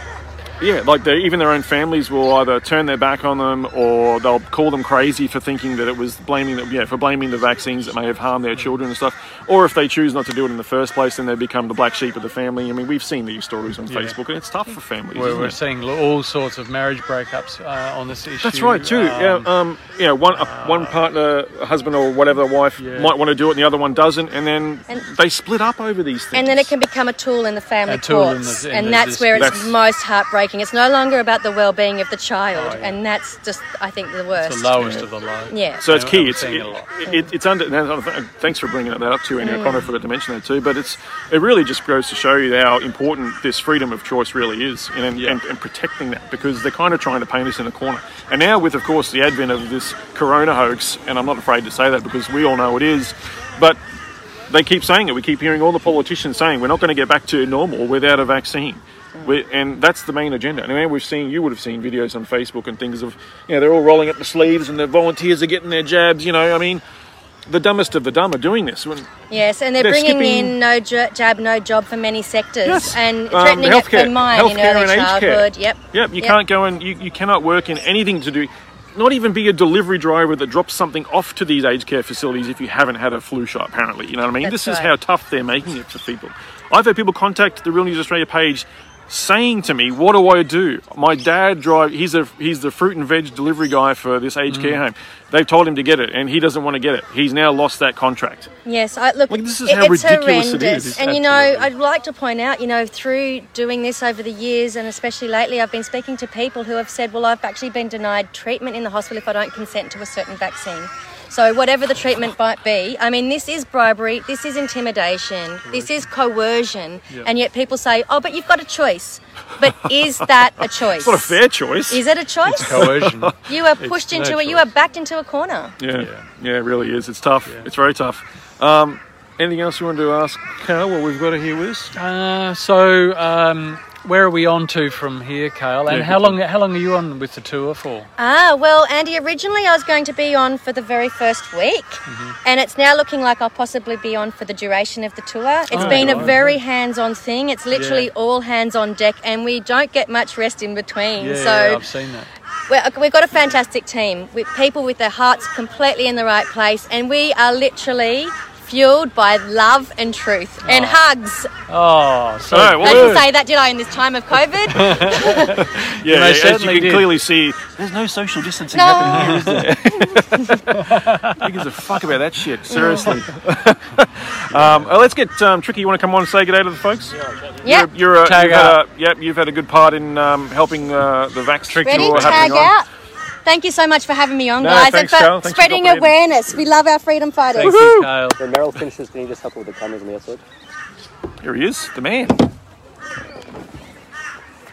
Yeah, like they, even their own families will either turn their back on them or they'll call them crazy for thinking that it was blaming the, yeah for blaming the vaccines that may have harmed their children and stuff. Or if they choose not to do it in the first place, then they become the black sheep of the family. I mean, we've seen these stories on Yeah. Facebook, and it's tough for families. We're, isn't we're it? seeing all sorts of marriage breakups uh, on this issue. That's right too. Um, yeah, um, yeah. One uh, one partner, husband or whatever, wife Yeah. might want to do it, and the other one doesn't, and then And- they split up over these things. And then it can become a tool in the family A tool in the- in and the that's where it's dispute. most heartbreaking. It's no longer about the well-being of the child, Oh, yeah. and that's just, I think, the worst. It's the lowest of the low. Yeah. So it's key. It's it, it it, it's under. Thanks for bringing that up too, Annie. Mm. I kind of forgot to mention that too. But it's it really just goes to show you how important this freedom of choice really is, and and, Yeah. and, and protecting that because they're kind of trying to paint us in a corner. And now with, of course, the advent of this corona hoax, and I'm not afraid to say that because we all know it is, but. They keep saying it. We keep hearing all the politicians saying we're not going to get back to normal without a vaccine. We, and that's the main agenda. And I mean, we've seen, you would have seen videos on Facebook and things of, you know, they're all rolling up the sleeves and the volunteers are getting their jabs. You know, I mean, the dumbest of the dumb are doing this. Yes, and they're, They're bringing skipping- in no j- jab, no job for many sectors, Yes. and Um, threatening it for healthcare- mine in healthcare early and aged care. Yep. Yep, you Yep. can't go and you, you cannot work in anything to do, not even be a delivery driver that drops something off to these aged care facilities if you haven't had a flu shot. Apparently, you know what I mean. That's this is how tough they're making it for people. I've had people contact the Real News Australia page saying to me, "What do I do? My dad drive. He's a he's the fruit and veg delivery guy for this aged Mm. care home. They've told him to get it, and he doesn't want to get it. He's now lost that contract. Yes, I, look, Like, this is it- how it's ridiculous it horrendous. is. And you know. I'd like to point out, you know, through doing this over the years, and especially lately, I've been speaking to people who have said, "Well, I've actually been denied treatment in the hospital if I don't consent to a certain vaccine." So whatever the treatment might be, I mean, this is bribery, this is intimidation, this is coercion, and yet people say, "Oh, but you've got a choice." But is that a choice? (laughs) It's not a fair choice. Is it a choice? Coercion. (laughs) You are pushed no into it. You are backed into a corner. yeah. yeah, it really is. It's tough. It's very tough. Um, anything else you wanted to ask, Carl? What we've got here with us? Uh, so, um, where are we on to from here, Kale? And Yeah, how long? How long are you on with the tour for? Ah, well, Andy, originally I was going to be on for the very first week, and it's now looking like I'll possibly be on for the duration of the tour. It's Oh, been a right. very hands on thing. It's literally Yeah. all hands on deck, and we don't get much rest in between. Yeah, so yeah, I've seen that. we've got a fantastic team with people with their hearts completely in the right place, and we are literally fueled by love and truth and hugs. Oh, so All right, I good. didn't say that, did I, in this time of COVID? (laughs) (laughs) Yeah, they yeah, as you can did. clearly see, there's no social distancing No. happening here, is there? (laughs) Who gives a fuck about that shit? Seriously. um, uh, let's get um, Tricky. You want to come on and say good day to the folks? yeah. You're, you're, uh, Tag you've had out. a, yep, you've had a good part in um, helping uh, the Vax Trick Ready? tour Tag happening on. Out. Thank you so much for having me on, No, guys, thanks, and for Carl. Thanks for spreading in. awareness. We love our freedom fighters. Thank you, Kale. When Meryl finishes, can you just help with the cameras on the outside? Here he is, the man.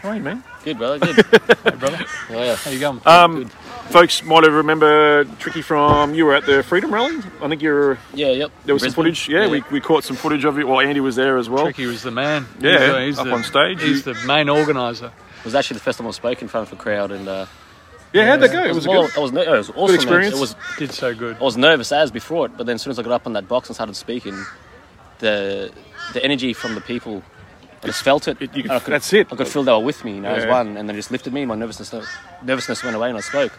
How are you, man? Good, brother. Good. (laughs) Hey, brother. oh, yeah. How you going? Um, folks might have remember Tricky from you were at the Freedom Rally. I think you're. Yeah, yep. There was some footage. Yeah, We, we caught some footage of it. Well, Andy was there as well. Tricky was the man. Yeah, he's, up the, on stage. He's the main organizer. It was actually the first time I spoke in front of a crowd, and uh, Yeah, how'd that go? It was a well, good. I was, ner- it was awesome. man. experience? It was Did so good. I was nervous as before it, but then as soon as I got up on that box and started speaking, the the energy from the people, I just felt it. It- you could- I could, that's it. I could feel they were with me, you know, as one, and they just lifted me. My nervousness nervousness went away, and I spoke.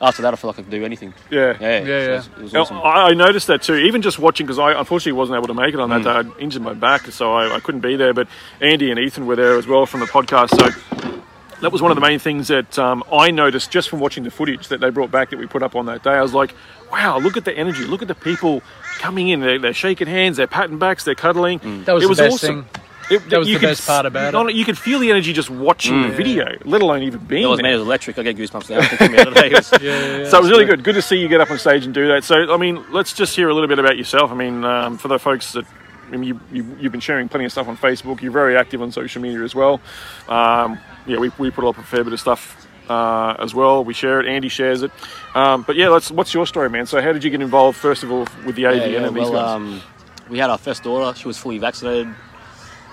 After that, I felt like I could do anything. Yeah. Yeah, Yeah, so. It was, it was awesome. I, I noticed that too, even just watching, because I unfortunately wasn't able to make it on that Mm. day. I injured my back, so I, I couldn't be there. But Andy and Ethan were there as well from the podcast. So that was one of the main things that um, I noticed just from watching the footage that they brought back that we put up on that day. I was like, wow, look at the energy. Look at the people coming in. They're, they're shaking hands, they're patting backs, they're cuddling. That was it the was best awesome. thing. It- That was you the could best part about not- it. You could feel the energy just watching the video, let alone even being It was there. me. It was electric. I get goosebumps now. (laughs) it. It was- (laughs) Yeah, yeah, yeah. So it was really good. Good to see you get up on stage and do that. So, I mean, let's just hear a little bit about yourself. I mean, um, for the folks that I mean, you, you, you've been sharing plenty of stuff on Facebook. You're very active on social media as well. Um, yeah, we, we put up a fair bit of stuff uh, as well. We share it. Andy shares it. Um, but yeah, let's. What's your story, man? So, how did you get involved first of all with the AVN Yeah, yeah, and these well, guys? um, we had our first daughter. She was fully vaccinated.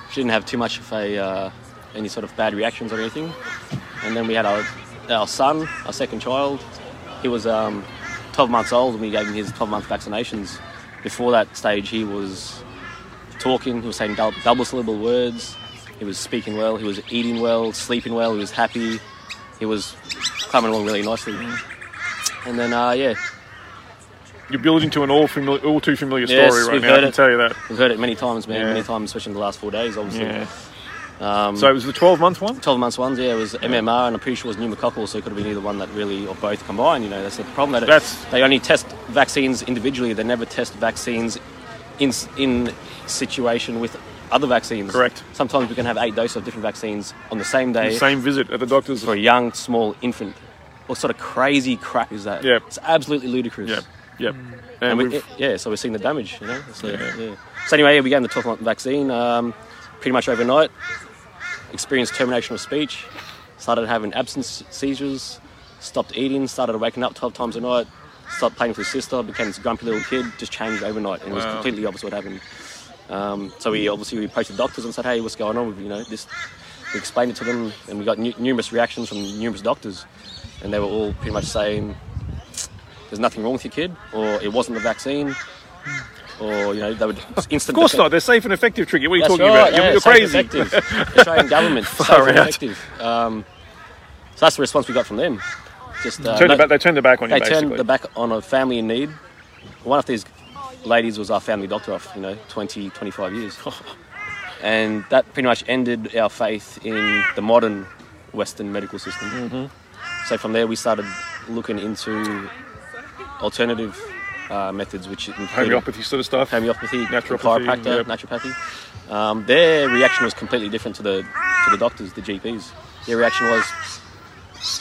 She didn't have too much of a uh, any sort of bad reactions or anything. And then we had our our son, our second child. He was um, 12 months old, and we gave him his 12 month vaccinations. Before that stage, he was talking. He was saying double syllable words. He was speaking well. He was eating well, sleeping well. He was happy. He was coming along really nicely. And then, uh, yeah, You're building to an all familiar, all too familiar story Yes, right now. I can it. tell you that. We've heard it many times, man. Yeah. Many times, especially in the last four days, obviously. Yeah. Um, So it was the 12 month one. 12 months ones, yeah, it was MMR, and I'm pretty sure it was pneumococcal, so it could have been either one that really, or both combined. You know, that's the problem. That it- they only test vaccines individually. They never test vaccines in in situation with other vaccines. Correct. Sometimes we can have eight doses of different vaccines on the same day Same visit at the doctor's. for a young, small infant. What sort of crazy crap is that? Yeah. It's absolutely ludicrous. Yeah. Yep. And And we, yeah, so we're seeing the damage, you know. So, Yeah. yeah. so anyway, yeah, we began the 12 month vaccine um, pretty much overnight. Experienced termination of speech. Started having absence seizures. Stopped eating. Started waking up 12 times a night. Stopped playing with his sister. Became this grumpy little kid. Just changed overnight, and it was completely opposite what happened. Um, so we obviously we approached the doctors and said, "Hey, what's going on?" with You know, this. We explained it to them, and we got nu- numerous reactions from numerous doctors, and they were all pretty much saying, there's nothing wrong with your kid, or it wasn't the vaccine, or you know they would (laughs) instant. of course not. They're safe and effective, Tricky. What are you That's talking right, about? yeah, You're, crazy. Australian (laughs) government, safe Far and effective. Um, so that's the response we got from them. Just uh, Turned no- the back, they turned their back on you, they turned the back on a family in need. One of these ladies was our family doctor of you know 20, 25 years. (laughs) and that pretty much ended our faith in the modern Western medical system. Mm-hmm. So from there, we started looking into alternative uh, methods, which Homeopathy sort of stuff. homeopathy, Naturopathy, chiropractor, yep. naturopathy. Um, their reaction was completely different to the to the doctors, the GPs. Their reaction was,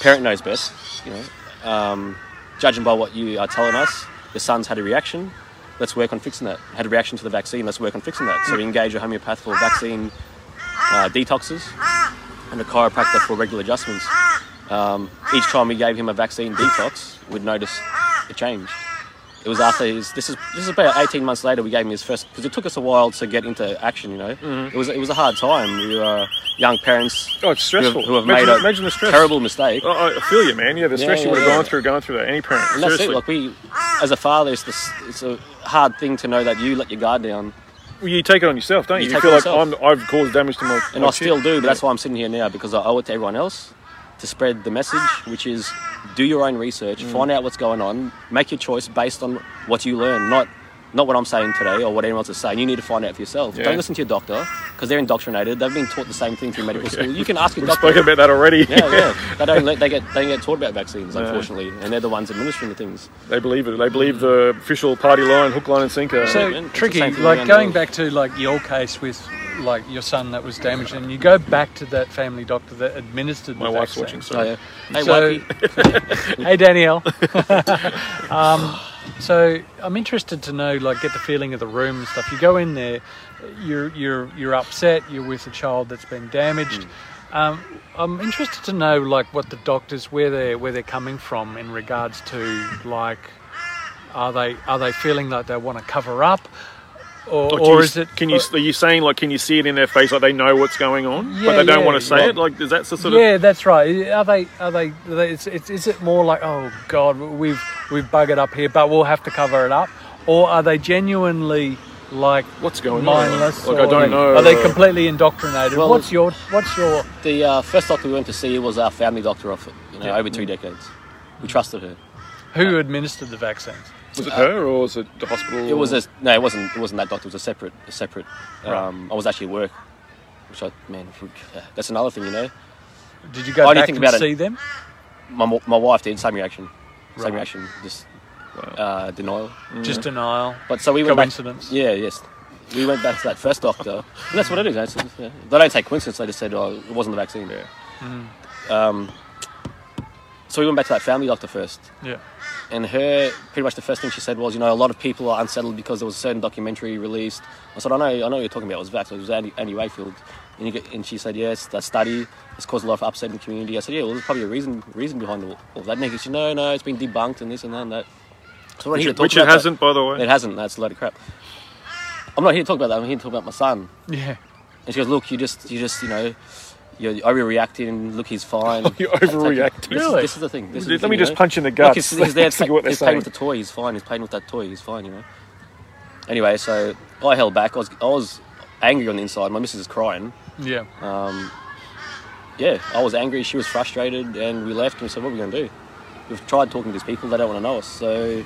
parent knows best. You know, um, judging by what you are telling us, your son's had a reaction. Let's work on fixing that. Had a reaction to the vaccine. Let's work on fixing that. So we engage a homeopath for vaccine uh, detoxes and a chiropractor for regular adjustments. Um, each time we gave him a vaccine detox, we'd notice a change. It was after his. This is this is about eighteen months later. We gave him his first because it took us a while to get into action. You know, it was it was a hard time. We were young parents Oh, it's who have, stressful. who have imagine, made a imagine the stress. terrible mistake. Oh, I feel you, man. Yeah, the stress Yeah, you would have yeah, gone through, going through that. Any parent. And that's Seriously. it. Like we, as a father, it's this. It's a hard thing to know that you let your guard down, Well, you take it on yourself, don't you? You You, feel like. I'm, I've caused damage to my. and my I still do. But that's why I'm sitting here now because I owe it to everyone else to spread the message, which is do your own research, Mm. find out what's going on, make your choice based on what you learn, not not what I'm saying today or what anyone else is saying. You need to find out for yourself. Yeah. Don't listen to your doctor because they're indoctrinated. They've been taught the same thing through medical school. You can ask your We've doctor. spoken about that already. yeah, yeah. (laughs) They don't. let- They get. They get taught about vaccines, No. unfortunately, and they're the ones administering the things. they believe it. They believe the official party line, hook, line, and sinker. So and it's the tricky. Like going back to like your case with like your son that was damaged, and you go back to that family doctor that administered my the wife's vaccine. watching. So, So yeah. Hey, So- (laughs) hey Danielle. (laughs) um, so I'm interested to know, like, get the feeling of the room and stuff. You go in there, you're you're you're upset. You're with a child that's been damaged. Um, I'm interested to know, like, what the doctors where they where they're coming from in regards to like, are they are they feeling like they want to cover up, or, Like, or you- is it? Can you? Are you saying like? Can you see it in their face? Like they know what's going on, but they don't yeah, want to say yeah. it. Like is that the sort of? yeah, that's right. Are they? Are they? Are they it's, it's, is it more like, oh God, we've we've buggered up here, but we'll have to cover it up, or are they genuinely like What's going mindless? on? Like I don't are they, know. Are they completely indoctrinated? Well, what's your What's your? The uh, first doctor we went to see was our family doctor of you know, over two decades. We trusted her. Who administered the vaccines? Was it her or was it the hospital? It was a no. It wasn't. It wasn't that doctor. It was a separate. A separate. Right. Um, I was actually at work, which I man. That's another thing, you know. Did you go Only back thing and about it- see them? My my wife did same reaction. Same Right. reaction. Just uh, denial. Just denial. But so we went back. Coincidence. Yeah. Yes. We went back to that first doctor. (laughs) And that's what it is. That's, yeah. They don't take coincidence. They just said, "Oh, it wasn't the vaccine." Um, so we went back to that family doctor first. Yeah. And her pretty much the first thing she said was, you know, a lot of people are unsettled because there was a certain documentary released. I said, I know, I know what you're talking about. It was Vax. It was Andy, Andy Wakefield. And, you get, and she said, yes, that study has caused a lot of upset in the community. I said, yeah, well, there's probably a reason reason behind all, all that. And she said, no, no, it's been debunked and this and that and that. So which, it- which it hasn't, by the way. It hasn't. That's a load of crap. I'm not here to talk about that. I'm here to talk about my son. Yeah. And she goes, look, you just, you just, you know, you're overreacting. Look, he's fine. (laughs) You're overreacting. This, Really? this is the thing. This is the Let thing, me you just know? punch in the Look, guts. he's, he's there. That's what they're he's playing with the toy. He's fine. He's playing with that toy. He's fine. You know. Anyway, so I held back. I was I was angry on the inside. My missus is crying. Yeah. Um, yeah, I was angry. She was frustrated, and we left. And we said, "What are we going to do?" We've tried talking to these people. They don't want to know us. So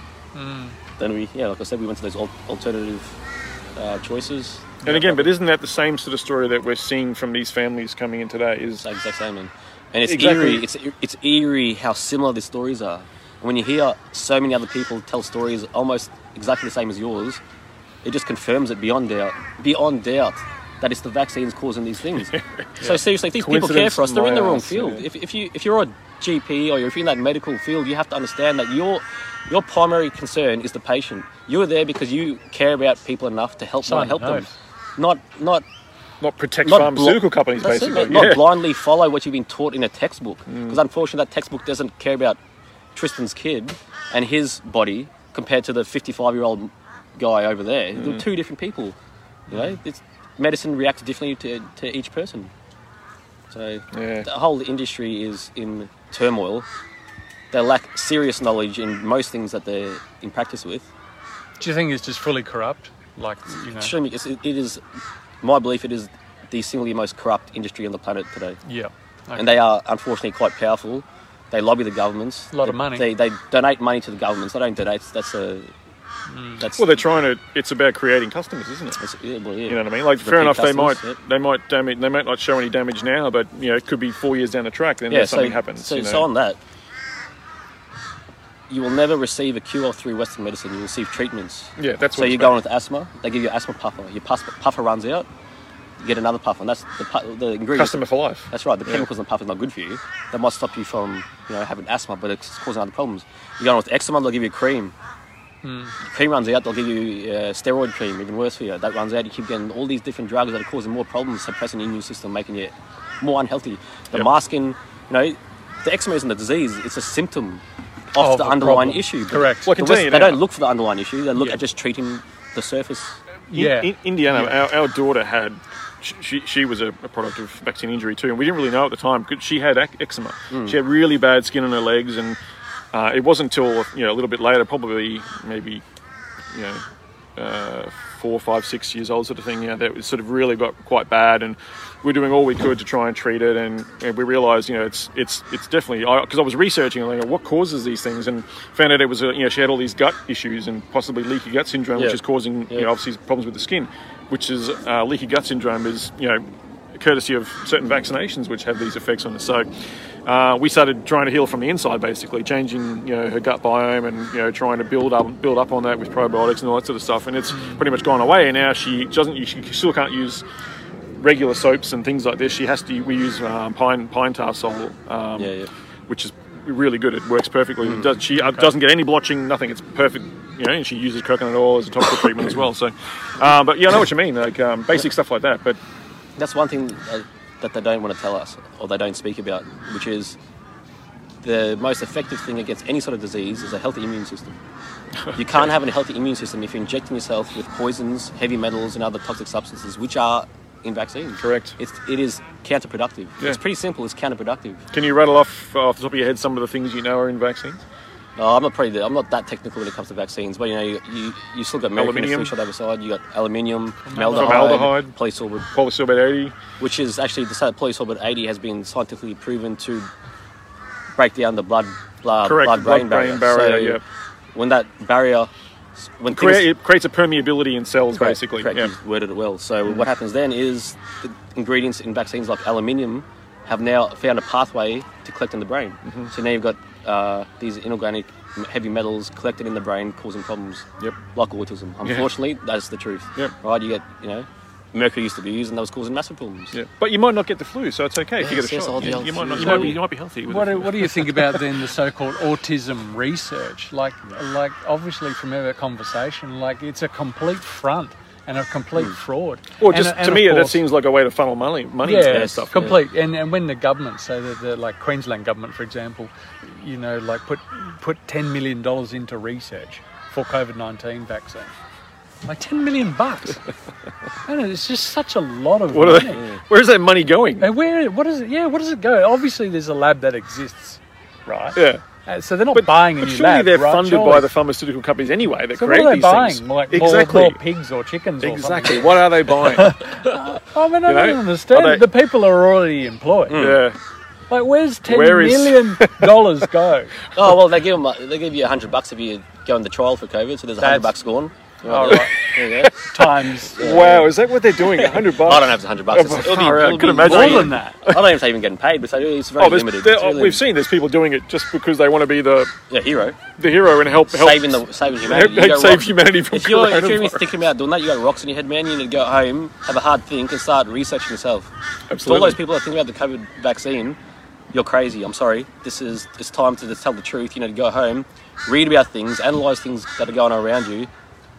then we, yeah, like I said, we went to those al- alternative uh, choices. And again, but isn't that the same sort of story that we're seeing from these families coming in today? Is the exact same, man. And it's Exactly. eerie. It's it's eerie how similar the stories are. And when you hear so many other people tell stories almost exactly the same as yours, it just confirms it beyond doubt. Beyond doubt that it's the vaccines causing these things. (laughs) So seriously, if these people care for us, they're in the wrong field. yeah. If, if you if you're a GP or if you're in that medical field, you have to understand that your your primary concern is the patient. You're there because you care about people enough to help them, help the them. Note. Not not not protect not pharmaceutical bl- companies, That's it, basically. yeah. Not blindly follow what you've been taught in a textbook. Mm. Because unfortunately, that textbook doesn't care about Tristan's kid and his body compared to the 55 year old guy over there. Mm. They're two different people. You know, it's, medicine reacts differently to, to each person. So Yeah. the whole industry is in turmoil. They lack serious knowledge in most things that they're in practice with. Do you think it's just fully corrupt? Like you know. Extremely, it's, it is my belief. It is the single most corrupt industry on the planet today. Yeah. Okay. and they are unfortunately quite powerful. They lobby the governments. A lot They- of money. They, they donate money to the governments. They don't donate. That's a mm. That's Well, they're trying to. It's about creating customers, isn't it? yeah, well, yeah. You know what I mean? Like, fair enough. They might yep. they might damage. They might not show any damage now, but you know, it could be four years down the track. Then yeah, something so, happens. So, you know? so on that, you will never receive a cure through Western medicine. You receive treatments. Yeah, that's what. So what you're it's going with asthma. They give you asthma puffer. Your puffer runs out. You get another puffer, and that's the the ingredients. customer for life. That's right. The chemicals in the puffer is not good for you. That might stop you from you know having asthma, but it's causing other problems. You're going with eczema. They'll give you cream. Cream runs out. They'll give you uh, steroid cream, even worse for you. That runs out. You keep getting all these different drugs that are causing more problems, suppressing the immune system, making you more unhealthy. The Yep. masking, you know, the eczema isn't a disease. It's a symptom of, Of the underlying problem. issue. But Correct. Well, I can the tell West- you they don't look for the underlying issue. They look Yeah. at just treating the surface. In- Yeah. in, Indiana, our, our daughter had. She, she was a, a product of vaccine injury too, and we didn't really know at the time because she had eczema. Hmm. She had really bad skin on her legs, and uh, it wasn't until you know a little bit later, probably maybe you know uh, four, five, six years old sort of thing. Yeah, that it sort of really got quite bad, and we're doing all we could to try and treat it. And, and we realised, you know, it's it's it's definitely because I, was researching like, what causes these things, and found out it was a, you know she had all these gut issues and possibly leaky gut syndrome, which is causing you know obviously problems with the skin, which is uh, leaky gut syndrome is you know courtesy of certain vaccinations which have these effects on us. So. Uh, we started trying to heal from the inside, basically changing, you know, her gut biome and you know trying to build up build up on that with probiotics and all that sort of stuff. And it's pretty much gone away. And now she doesn't, she still can't use regular soaps and things like this. She has to. We use um, pine Pinetarsol, um, Yeah, yeah. which is really good. It works perfectly. It does, she uh, doesn't get any blotching, nothing. It's perfect. You know, and she uses coconut oil as a topical treatment as well. So, um, but yeah, I know what you mean. Like um, basic stuff like that. But That's one thing that they don't want to tell us or they don't speak about, which is the most effective thing against any sort of disease is a healthy immune system. You can't have a healthy immune system if you're injecting yourself with poisons, heavy metals, and other toxic substances, which are in vaccines. Correct. It's, it is counterproductive. Yeah. It's pretty simple. It's counterproductive. can you rattle off off the top of your head some of the things you know are in vaccines? No, I'm not pretty. I'm not that technical when it comes to vaccines, but you know, you you, you still got mercury in the Aluminium. shot overside. You got aluminium, Formaldehyde. formaldehyde, polysorbate, Polysorbate 80. which is actually the polysorbate 80 has been scientifically proven to break down the blood blood blood brain barrier. barrier, so when that barrier when Create, things, it creates a permeability in cells, Correct, basically. correct, Yeah. worded it well. So what happens then is the ingredients in vaccines like aluminium have now found a pathway to collect in the brain. Mm-hmm. So now you've got uh, these inorganic heavy metals collected in the brain causing problems. Yep. Like autism. Unfortunately, that's the truth. Yep. Right? You get, you know, mercury used to be used and that was causing massive problems. Yeah. But you might not get the flu, so it's okay if you get a yes, shot. You, you might not. You So might be. You might be healthy. With What do, what do you think about then the (laughs) so-called autism research? Like, like obviously from our conversation, like it's a complete front and a complete hmm. fraud. Well, just and to of me, that seems like a way to funnel money, money yeah, into that stuff. complete. And and when the government, say that the like Queensland government, for example, you know, like put put ten million dollars into research for COVID nineteen vaccine, like ten million bucks. (laughs) I know, it's just such a lot of What money. they, where's that money going? And where? What is it? Yeah, what does it go? Obviously, there's a lab that exists, right? Yeah. Uh, so they're not But, buying a but new surely lab, they're right? funded Surely. by the pharmaceutical companies anyway that So what create are they these buying? things. Like exactly. more, more pigs or chickens? Or exactly. What are they (laughs) buying? Something? I mean, I You don't understand. they- The people are already employed. yeah. Like, where's ten Where is- million (laughs) dollars go? Oh well, they give them, they give you a hundred bucks if you go in the trial for COVID. So there's a hundred That's- bucks gone. All oh, right, There you times. (laughs) Uh, wow, is that what they're doing? A hundred bucks? I don't have a hundred bucks. It's- Oh, it'll be- far out. it'll Could be imagine. More than (laughs) that. I don't even say even getting paid, but it's very Oh, there's, limited. there- It's really- we've seen there's people doing it just because they want to be the, yeah, hero the hero and help help saving the saving humanity. help, go save rock- humanity from If you're, if you're even coronavirus. thinking about doing that, you got rocks in your head, man. You need to go home, have a hard think, and start researching yourself. To all Absolutely. those people that think about the COVID vaccine, you're crazy. I'm sorry. This is it's time to just tell the truth. You know, to go home, read about things, analyze things that are going on around you,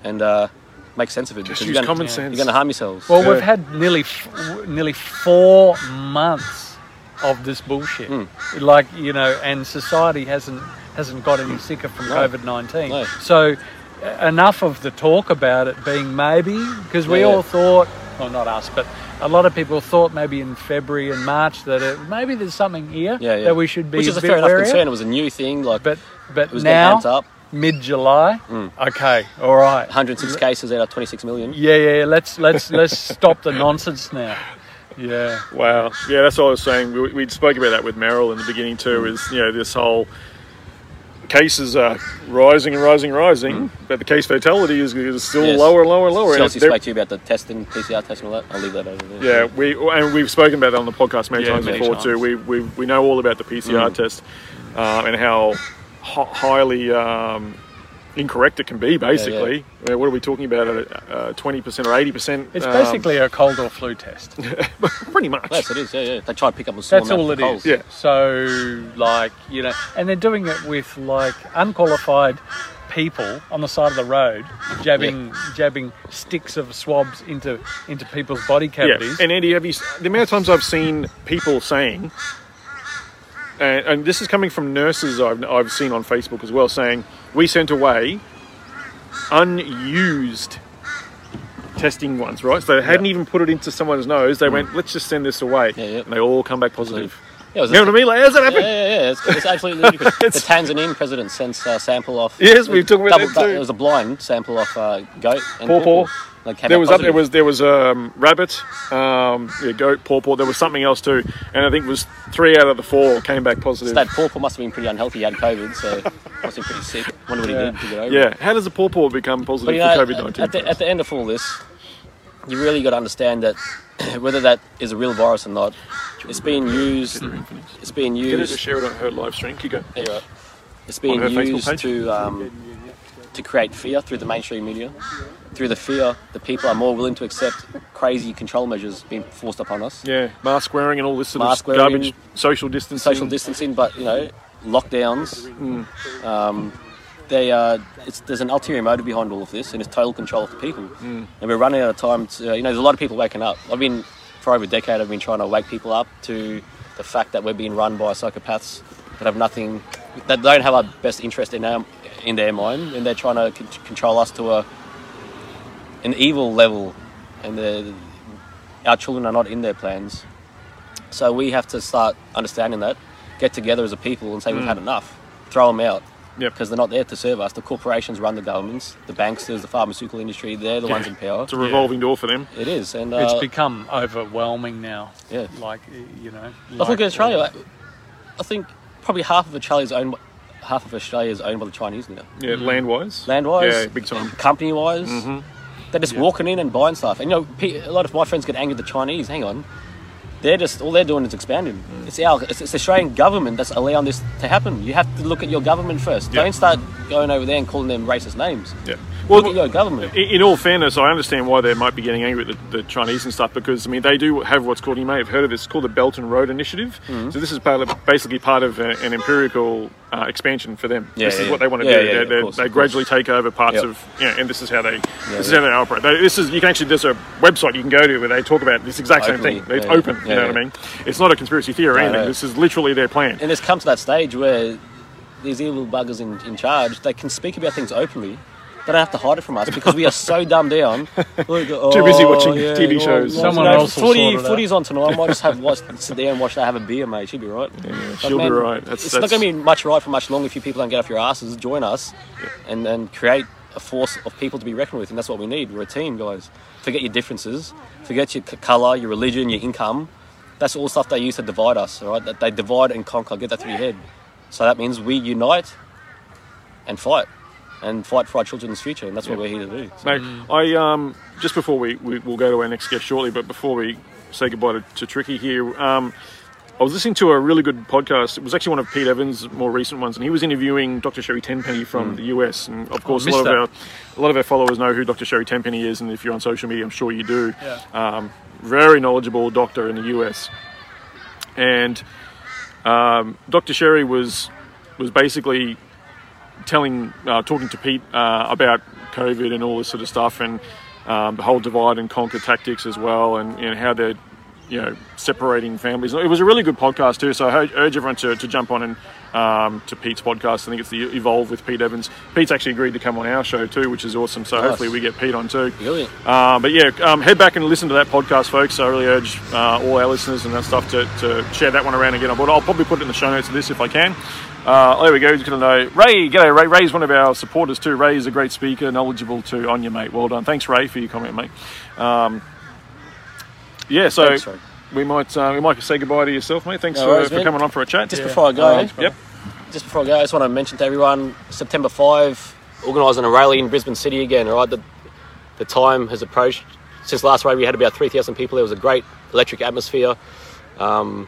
and uh, make sense of it. Just because use you're gonna, common sense. You're going to harm yourselves. Well, Yeah. we've had nearly f- nearly four months of this bullshit. Hmm. Like you know, and society hasn't hasn't got any sicker from No. COVID nineteen. No. So enough of the talk about it being maybe because we Yeah, all thought, well, not us, but a lot of people thought maybe in February and March that it, maybe there's something here yeah, yeah. that we should be Which is a bit fair enough wary concern. It was a new thing. Like But but it was getting now up. Mid July, Hmm. okay, all right. 106 cases out of 26 million. Yeah, yeah, yeah. Let's let's let's stop the nonsense now. Yeah. Wow. Yeah, that's what I was saying. We, we spoke about that with Meryl in the beginning too. Is you know this whole cases are rising and rising and rising, but the case fatality is, is still Yes. lower and lower and lower. And Chelsea they're- spoke to you about the testing, PCR testing, all that. I'll leave that over there. Yeah, we and we've spoken about that on the podcast many Yeah, times many before times. too. We, we we know all about the PCR test um, and how hi- highly um, incorrect it can be. Basically, Uh, what are we talking about? uh, Twenty percent or eighty percent? It's basically a cold or flu test. (laughs) pretty much. Yes, it is. Yeah, yeah. They try to pick up a small That's amount all of it is. cold. Yeah. So, like, you know, and they're doing it with like unqualified people on the side of the road, jabbing jabbing sticks of swabs into into people's body Yeah, cavities. and Andy, have you the amount of times I've seen people saying, and, and this is coming from nurses I've, I've seen on Facebook as well, saying we sent away unused testing ones, right? So they hadn't even put it into someone's nose. They went, let's just send this away, Yeah, yeah. and they all come back positive. Yeah, it was You know what I mean? Like, how's that happen? Yeah, yeah, yeah. It's, it's absolutely ludicrous. (laughs) the Tanzanian president sent a sample off. Yes, we've talked about that too. It was a blind sample off uh, goat and Paw paw. Like came There out was up, there was there was um, rabbit, um, yeah, goat, pawpaw. There was something else too, and I think it was three out of the four came back positive. That paw paw must have been pretty unhealthy. He had COVID, so must have been pretty sick. Wonder what he did to get over. Yeah, how does a pawpaw become positive But you know, for COVID nineteen? at, the, at the end of all this, you really got to understand that (clears throat) whether that is a real virus or not, it's being used. It's being used. Get her to used. share it on her live stream. Keep going. Yeah, right. It's being used to um, to create fear through the mainstream media. Through the fear, the people are more willing to accept crazy control measures being forced upon us. Yeah, mask wearing and all this sort Mask of wearing, garbage, social distancing. social distancing, but you know, lockdowns. Mm. Um, they uh, it's, there's an ulterior motive behind all of this, and it's total control of the people. Mm. And we're running out of time. To, you know, there's a lot of people waking up. I've been for over a decade. I've been trying to wake people up to the fact that we're being run by psychopaths that have nothing, that don't have our best interest in our, in their mind, and they're trying to con- control us to a an evil level, and the, our children are not in their plans. So we have to start understanding that, get together as a people and say we've had enough, throw them out. Mm. Yep. Because they're not there to serve us. The corporations run the governments, the banksters, the pharmaceutical industry, they're the ones in power. It's a revolving door for them. It is. And it's uh, become overwhelming now. Yeah. Like, you know. I like- think in Australia, I think probably half of Australia's is owned, by- half of Australia is owned by the Chinese now. Yeah, mm. land wise. Land wise, Yeah, big time. Company wise, mm-hmm. they're just walking in and buying stuff. And you know, a lot of my friends get angry at the Chinese. Hang on, they're just all they're doing is expanding. Mm. It's our, it's, it's the Australian government that's allowing this to happen. You have to look at your government first. Yeah. Don't start going over there and calling them racist names. Yeah. At your government. In, all fairness, I understand why they might be getting angry at the, the Chinese and stuff because I mean they do have what's called you may have heard of this it's called the Belt and Road Initiative. Mm-hmm. So this is part of, basically part of a, an empirical uh, expansion for them. Yeah, this is what they want to yeah, do. yeah, They- yeah, of they course, they gradually take over parts Yep. of yeah, and this is how they this is how they operate. They, this is you can actually there's a website you can go to where they talk about this exact same thing. It's yeah, open. yeah, you know yeah. what I mean? It's not a conspiracy theory or anything. no. This is literally their plan. And it's come to that stage where these evil buggers in, in charge, they can speak about things openly. They don't have to hide it from us because we are so dumbed down. (laughs) We're go, Too busy "Oh, watching TV oh, shows." Someone you know, else will footy, sort it out. footy's on tonight. I might just have (laughs) watch, sit there and watch that, have a beer, mate. She'll be right. she'll be right. That's- it's that's- not going to be much right for much longer if you people don't get off your asses, join us, and then create a force of people to be reckoned with. And that's what we need. We're a team, guys. Forget your differences. Forget your c- colour, your religion, your income. That's all stuff they use to divide us. All right, that they divide and conquer. Get that through your head. So that means we unite and fight, and fight for our children's future. And that's what we're here to do. So- Mate, I um, just before we, we we'll go to our next guest shortly, but before we say goodbye to, to Tricky here, um, I was listening to a really good podcast. It was actually one of Pete Evans' more recent ones, and he was interviewing Dr. Sherry Tenpenny from the US. And of course, a lot missed of our a lot of our followers know who Dr. Sherry Tenpenny is, and if you're on social media, I'm sure you do. Yeah. Um, very knowledgeable doctor in the US, and um, Dr. Sherry was was basically telling, uh, talking to Pete uh, about COVID and all this sort of stuff, and um, the whole divide and conquer tactics as well, and, and how they're, you know, separating families. It was a really good podcast too. So I urge- everyone to, to jump on and um, to Pete's podcast. I think it's the Evolve with Pete Evans. Pete's actually agreed to come on our show too, which is awesome. So Nice. hopefully we get Pete on too. Brilliant. Uh, but yeah, um, head back and listen to that podcast, folks. I really urge uh, all our listeners and that stuff to, to share that one around again. I'll probably put it in the show notes of this if I can. Uh, there we go. Just gonna know Ray. G'day, Ray. Ray's one of our supporters too. Ray is a great speaker, knowledgeable too. On you, mate. Well done. Thanks, Ray, for your comment, mate. Um, yeah, so Thanks. We might uh, we might say goodbye to yourself, mate. Thanks No for, worries, for man. coming on for a chat. Just before I go? Yep. just before I go, I just want to mention to everyone September 5, organising a rally in Brisbane City again, all right? The, the time has approached. Since last rally, we had about 3,000 people. There was a great electric atmosphere. Um,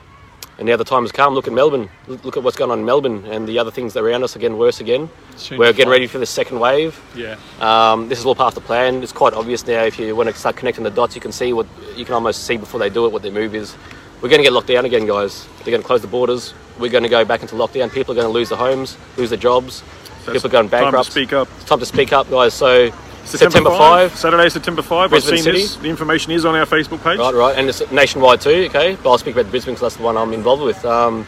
and now the time has come. Look at Melbourne. Look at what's going on in Melbourne and the other things around us are getting worse again. Soon We're getting ready for the second wave. Yeah. Um, this is all part of the plan. It's quite obvious now. If you want to start connecting the dots, you can see what you can almost see before they do it what their move is. We're going to get locked down again, guys. They're going to close the borders. We're going to go back into lockdown. People are going to lose their homes, lose their jobs. People are going bankrupt. Time to speak up. It's time to speak up, guys. So September, 5, Saturday, September 5. I've Brisbane seen City. this. The information is on our Facebook page. Right, right, and it's nationwide too. Okay, but I'll speak about the Brisbane because that's the one I'm involved with. Um,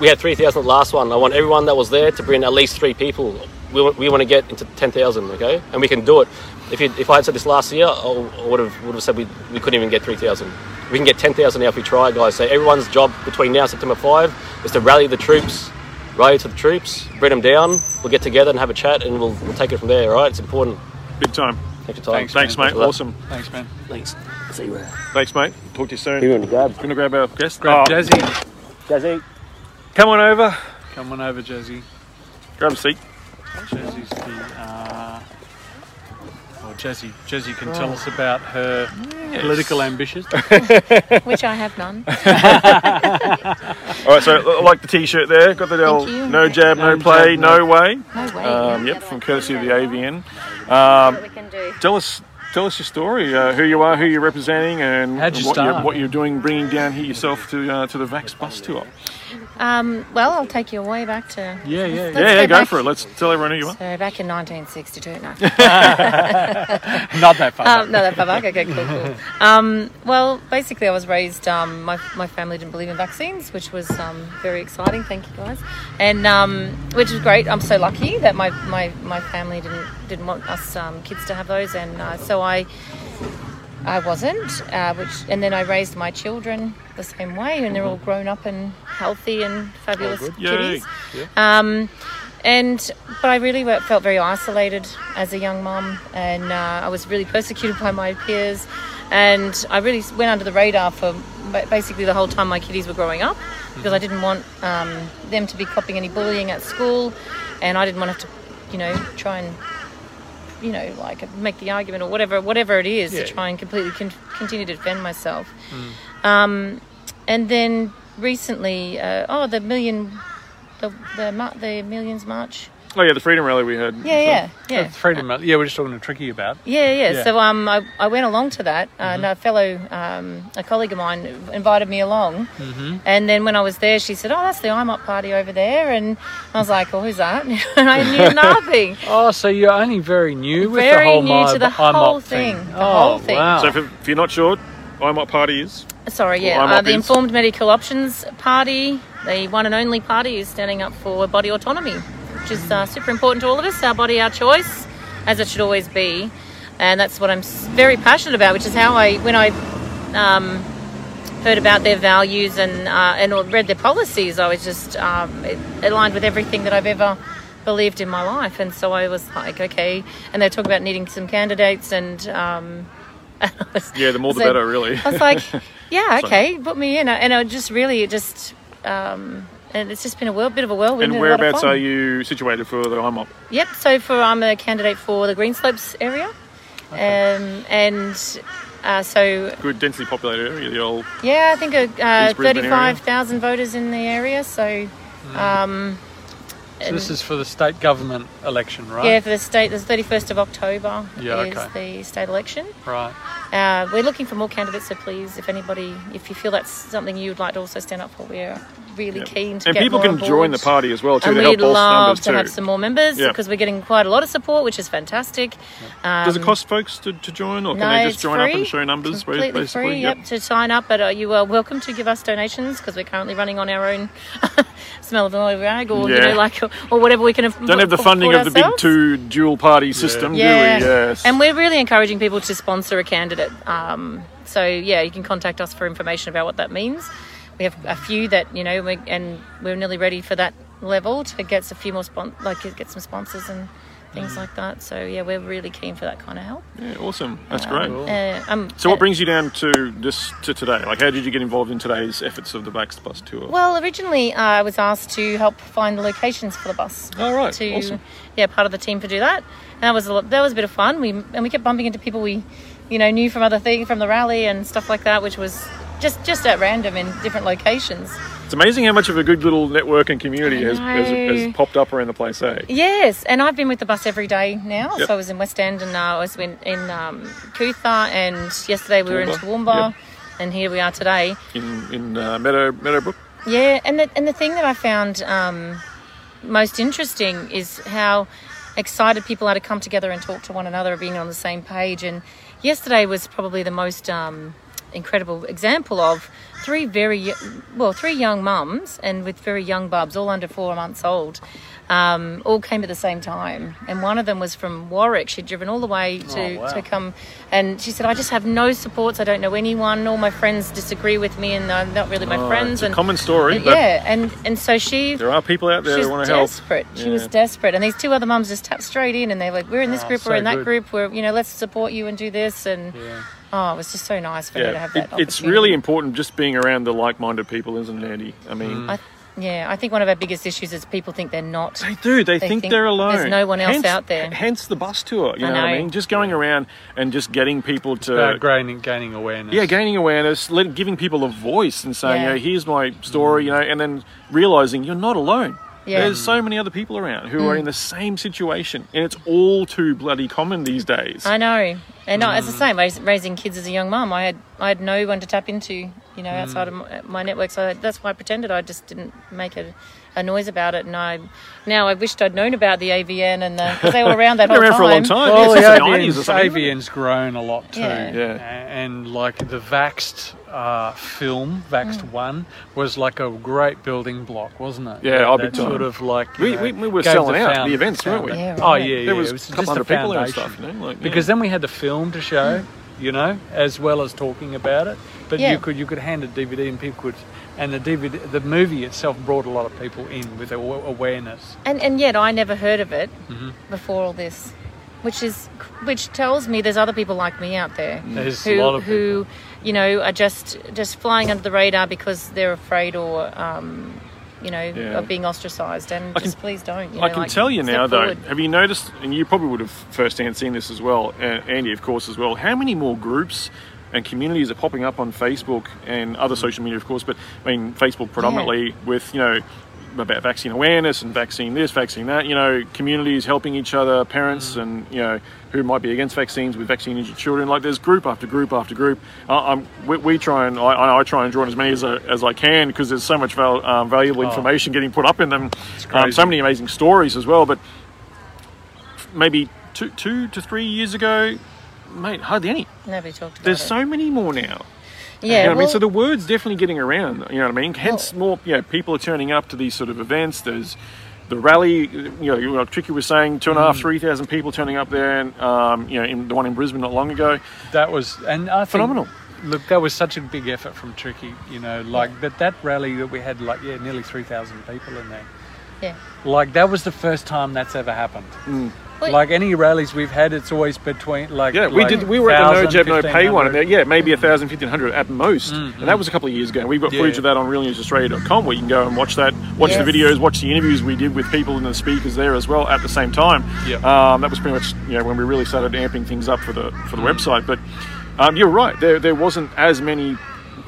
we had three thousand the last one. I want everyone that was there to bring at least three people. We, want- we want to get into ten thousand. Okay, and we can do it. If, you, if I had said this last year, I would have would have said we, we couldn't even get three thousand. We can get ten thousand now if we try, guys. So everyone's job between now and September five is to rally the troops, rally to the troops, bring them down. We'll get together and have a chat, and we'll, we'll take it from there. All right, it's important. Big time. Thanks for time. Thanks, Thanks, mate. Awesome. Thanks, man. Thanks. See you. Thanks, mate. Talk to you soon. You want to grab? Going to grab our guest? Grab Oh, Jazzy. Jazzy. Come on over. Come on over, Jazzy. Grab a seat. Jazzy's the. Uh, well, Jazzy, Jazzy can tell us about her political ambitions. (laughs) which I have none. (laughs) All right, so I like the T-shirt there. Got the old you. no jab, no No play, jab, no way. No way. Um, yep, from courtesy of the AVN. Um, What we can do. tell us, tell us your story. Uh, who you are, who you're representing, and How'd you what, you're, start? what you're doing, bringing down here yourself to uh, to the Vax bus tour. Um, well, I'll take you way back to. Yeah, yeah, yeah. Let's yeah, yeah, go go back- for it. Let's tell everyone who you are. So back in 1962. No. (laughs) (laughs) Not that far. Um, no, that far back. Okay, cool, cool. Um, well, basically, I was raised. Um, my my family didn't believe in vaccines, which was um, very exciting. Thank you guys, and um, which is great. I'm so lucky that my, my, my family didn't didn't want us um, kids to have those, and uh, so I I wasn't. Uh, which and then I raised my children the same way, and they're all grown up and healthy and fabulous kitties. Um, and but I really felt very isolated as a young mum, and uh, I was really persecuted by my peers, and I really went under the radar for basically the whole time my kiddies were growing up, because I didn't want um, them to be copying any bullying at school, and I didn't want to have to, you know, try and you know, like make the argument or whatever, whatever it is, Yeah. to try and completely con- continue to defend myself. Um, and then recently, uh, oh, the million, the the the millions march. Oh yeah, the Freedom Rally we had. Yeah, yeah, yeah. Uh, Freedom. Yeah, we're just talking to Tricky about. Yeah, yeah. Yeah. So um, I, I went along to that. Uh, and a fellow, um, a colleague of mine, invited me along. And then when I was there, she said, "Oh, that's the IMOP party over there." And I was like, "Oh, who's that?" (laughs) and I knew (laughs) nothing. Oh, so you're only very new with Very the whole new to the I'm whole up thing, thing. the oh, whole thing. Wow. So if, if you're not sure, I'm what party is. Sorry, yeah. I'm Uh, up the is- Informed Medical Options Party, the one and only party, is standing up for body autonomy, which is uh, super important to all of us. Our body, our choice, as it should always be. And that's what I'm very passionate about, which is how I, when I um, heard about their values and uh, and read their policies, I was just um, it aligned with everything that I've ever believed in my life. And so I was like, okay. And they talk about needing some candidates and. Um, (laughs) was- Yeah, the more the better, really. I was like, (laughs) yeah, okay, put me in. And I just really it just, um, and it's just been a whirl, bit of a whirlwind. and a lot of whereabouts fun. are you situated for the I'm? Yep. So for I'm a candidate for the Greenslopes area, um, and uh, so Good, densely populated area. The old. yeah, I think uh, uh, East Brisbane area. thirty-five thousand voters in the area. So. Um, So this is for the state government election, right? yeah, for the state, the 31st of October Yeah, is okay. the state election. Right. Uh, we're looking for more candidates, so please, if anybody, if you feel that's something you would like to also stand up for, we're really Yep. keen to And get people more can on join the party as well too And to help we'd bolster love to too. have some more members Yeah. because we're getting quite a lot of support, which is fantastic. Um, Does it cost folks to, to join, or can no, they just it's join up and show numbers? Completely basically, free, yep, to sign up. But uh, you are welcome to give us donations because we're currently running on our own (laughs) smell of the oil rag, or you know, like or whatever we can. Af- Don't have the funding of the big two dual party system, Yeah, do we? Yes. and we're really encouraging people to sponsor a candidate. Um, so yeah, you can contact us for information about what that means. We have a few that you know, we, and we're nearly ready for that level to get a few more spon- like get some sponsors and things like that. So yeah, we're really keen for that kind of help. Yeah, awesome. That's great. Uh, um, So, what uh, brings you down to this to today? Like, how did you get involved in today's efforts of the Vaxxed Bus Tour? Well, originally uh, I was asked to help find the locations for the bus. Oh, right. To Awesome. yeah, part of the team to do that, and that was a lot, that was a bit of fun. We and we kept bumping into people we, you know, knew from other things from the rally and stuff like that, which was just just at random in different locations. It's amazing how much of a good little network and community has, has, has popped up around the place, eh? Yes, and I've been with the bus every day now. Yep. So I was in West End and uh, I was in, in um, Coot-tha, and yesterday we were in Toowoomba. Toowoomba, Yep. and here we are today. In in uh, Meadow Meadowbrook. Yeah, and the, and the thing that I found um, most interesting is how excited people are to come together and talk to one another, being on the same page. And yesterday was probably the most um, incredible example of three very well, three young mums and with very young bubs, all under four months old. Um, all came at the same time, and one of them was from Warwick. She'd driven all the way to, Oh, wow. to come, and she said, "I just have no supports. I don't know anyone. All my friends disagree with me, and they're not really my Oh, friends." it's a and common story, and- but yeah, and and so she there are people out there who want to help. desperate. She was desperate, and these two other mums just tapped straight in, and they're like, "We're in this Oh, group, so we're in that good. group, we're you know, let's support you and do this." And Yeah. Oh, it was just so nice for her to Yeah, have it, that. it's really important just being around the like-minded people, isn't it, Andy? I mean, mm. I, yeah, I think one of our biggest issues is people think they're not. They do. They, They think, think they're alone. there's no one else hence, out there. Hence the bus tour. You I know, what I mean? Just going around and just getting people to About gaining, gaining awareness. yeah, gaining awareness, let, giving people a voice, and saying, Yeah. you know, here's my story, you know, and then realizing you're not alone. Yeah. There's so many other people around who are mm. in the same situation, and it's all too bloody common these days. I know, and I, as Mm. I say, rais- raising kids as a young mum, I had I had no one to tap into, you know, outside of my, my network. So that's why I pretended I just didn't make a, a noise about it. And I now I wished I'd known about the AVN and the because they were around that (laughs) They're whole around time. for a long time. Well, yeah, the since the 90s or AVN's. AVN's grown a lot too. Yeah. Yeah. And like the Vaxxed uh, film, Vaxxed Mm. 1, was like a great building block, wasn't it? Yeah, that, oh, that big time. sort of like. We- know, we- we were selling the out the events, weren't we? Yeah, Oh, right. yeah, yeah. There was it a couple just hundred people there and stuff, you know, like, because then we had the film to show, you know, as well as talking about it. But Yeah. you could you could hand a DVD and people could, and the DVD, the movie itself brought a lot of people in with awareness. And and yet I never heard of it Mm-hmm. before all this, which is which tells me there's other people like me out there There's who a lot of who you know are just just flying under the radar because they're afraid or um, you know Yeah. of being ostracized. And I can- just please don't. You I can like, tell you step now, though. forward. Have you noticed, and you probably would have firsthand seen this as well, uh, Andy, of course, as well, how many more groups and communities are popping up on Facebook and other social media, of course, but I mean, Facebook predominantly with, you know, about vaccine awareness and vaccine this, vaccine that, you know, communities helping each other, parents and, you know, who might be against vaccines with vaccine injured children. Like there's group after group after group. I, I'm, we, we try and, I, I try and join as many as, I- as I can because there's so much val, um, valuable information getting put up in them. Um, so many amazing stories as well, but maybe two, two to three years ago, mate, hardly any. Nobody talked about There's it. so many more now. yeah. you know what I mean? So the word's definitely getting around. You know what I mean? Hence, more you know, people are turning up to these sort of events. There's the rally. You know, like Tricky was saying, two and a Mm. three thousand people turning up there, and um, you know, in the one in Brisbane not long ago. That was and I think, Phenomenal. Look, that was such a big effort from Tricky, you know, like but that rally that we had, like yeah, nearly three thousand people in there. yeah. Like that was the first time that's ever happened. Well- Like any rallies we've had, it's always between like Yeah, we like did. We were at the No Jab No Pay one, and there, yeah, maybe a thousand, fifteen hundred at most, and that was a couple of years ago. We've got footage of that on realnewsaustralia.com where you can go and watch that, watch Yes. the videos, watch the interviews we did with people and the speakers there as well at the same time. Yep. Um, that was pretty much you know when we really started amping things up for the for the website. But um, you're right, there there wasn't as many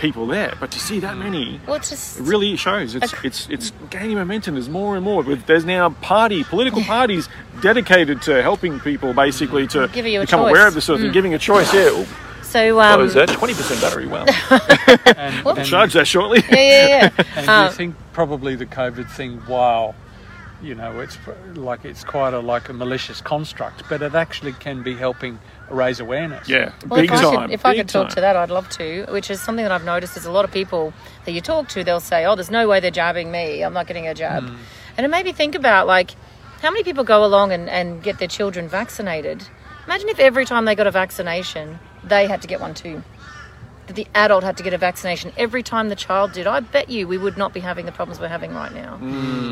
people there, but to see that many. Well, it's just It really shows it's Okay. it's it's gaining momentum. There's more and more. There's now party political parties dedicated to helping people basically to you become choice. Mm. aware of this sort of thing, giving a choice. Yeah, oh, so. what Um, is that? Twenty percent battery. Wow, (laughs) and, and, charge that shortly. yeah, yeah, yeah. and Um, you think probably the COVID thing, wow, you know, it's like it's quite a like a malicious construct, but it actually can be helping raise awareness. Yeah, Well, big if I time. Could, if I big could talk time. to that, I'd love to. Which is something that I've noticed. Is a lot of people that you talk to, they'll say, "Oh, there's no way they're jabbing me. I'm not getting a jab," Hmm. and it made me think about like how many people go along and, and get their children vaccinated. Imagine if every time they got a vaccination, they had to get one too. That the adult had to get a vaccination every time the child did, I bet you we would not be having the problems we're having right now.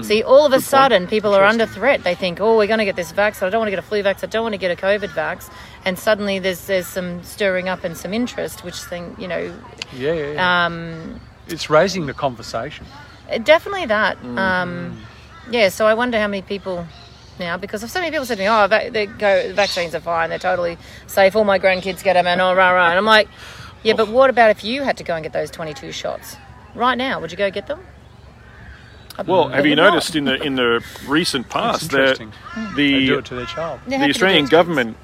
See, all of a sudden, people are under threat. They think, oh, we're going to get this vax. I don't want to get a flu vax. I don't want to get a COVID vax. And suddenly there's there's some stirring up and some interest, which thing, you know, Yeah, yeah, yeah. um, it's raising the conversation. uh, definitely that. Mm. Um, yeah, so I wonder how many people now, because so many people said to me, oh, va- they go, vaccines are fine, they're totally safe, all my grandkids get them, and oh, rah, rah. And I'm like, yeah, but what about if you had to go and get those 22 shots? Right now, would you go get them? Well, have you would not. noticed in the in the recent past that interesting. They do the it to their child. The happy to do Australian government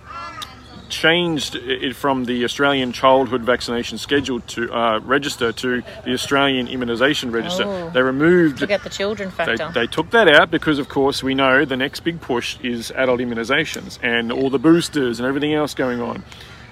changed it from the Australian childhood vaccination schedule to uh, register to the Australian immunisation register. Oh. They removed. Forget the children They, factor. they took that out because, of course, we know the next big push is adult immunisations and all the boosters and everything else going on.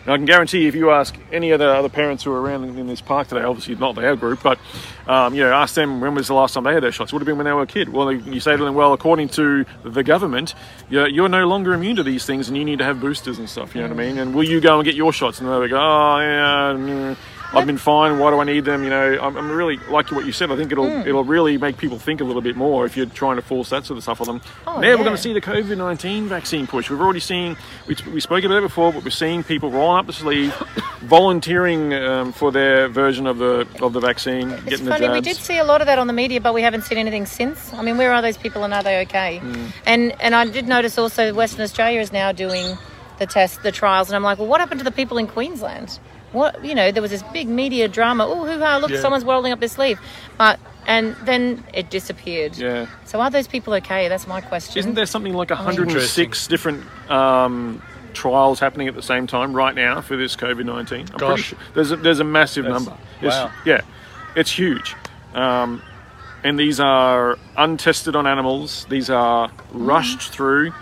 And I can guarantee if you ask any other other parents who are around in this park today, obviously not our group, but um, you know, ask them when was the last time they had their shots. Would have been when they were a kid. Well, you say to them, well, according to the government, you're, you're no longer immune to these things, and you need to have boosters and stuff. You know what I mean? And will you go and get your shots? And they go, oh yeah. mm, I've been fine. Why do I need them? You know, I'm, I'm really like what you said. I think it'll Hmm. it'll really make people think a little bit more if you're trying to force that sort of stuff on them. Oh, now we're going to see the COVID nineteen vaccine push. We've already seen we, we spoke about it before, but we're seeing people rolling up the sleeve, (coughs) volunteering um, for their version of the of the vaccine, It's getting funny, we did see a lot of that on the media, but we haven't seen anything since. I mean, where are those people and are they okay? Hmm. And and I did notice also Western Australia is now doing the test, the trials, and I'm like, well, what happened to the people in Queensland? What you know, there was this big media drama. Oh, hoo ha! Look, Yeah. someone's rolling up their sleeve, but and then it disappeared. Yeah. So are those people okay? That's my question. Isn't there something like 106 Interesting. different um, trials happening at the same time right now for this COVID 19? I'm Gosh. sure there's a, there's a massive That's- number. It's- wow. Yeah, it's huge. Um, and these are untested on animals, these are rushed through.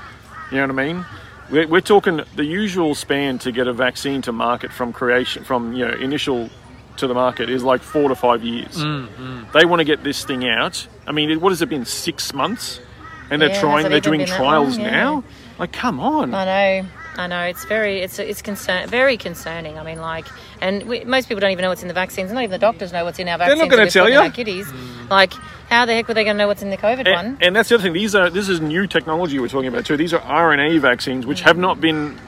You know what I mean? We're, we're talking the usual span to get a vaccine to market from creation, from you know initial to the market is like four to five years. Mm, They want to get this thing out. I mean, what has it been? Six months, and they're Yeah, trying. They're doing trials long? Yeah. now. Like, come on. I know, I know. It's very, it's it's concern, very concerning. I mean, like, and we, most people don't even know what's in the vaccines. Not even the doctors know what's in our vaccines. gonna that we're tell you. Our kiddies, like, how the heck were they going to know what's in the COVID one? And, and that's the other thing. These are this is new technology we're talking about too. These are RNA vaccines, which have not been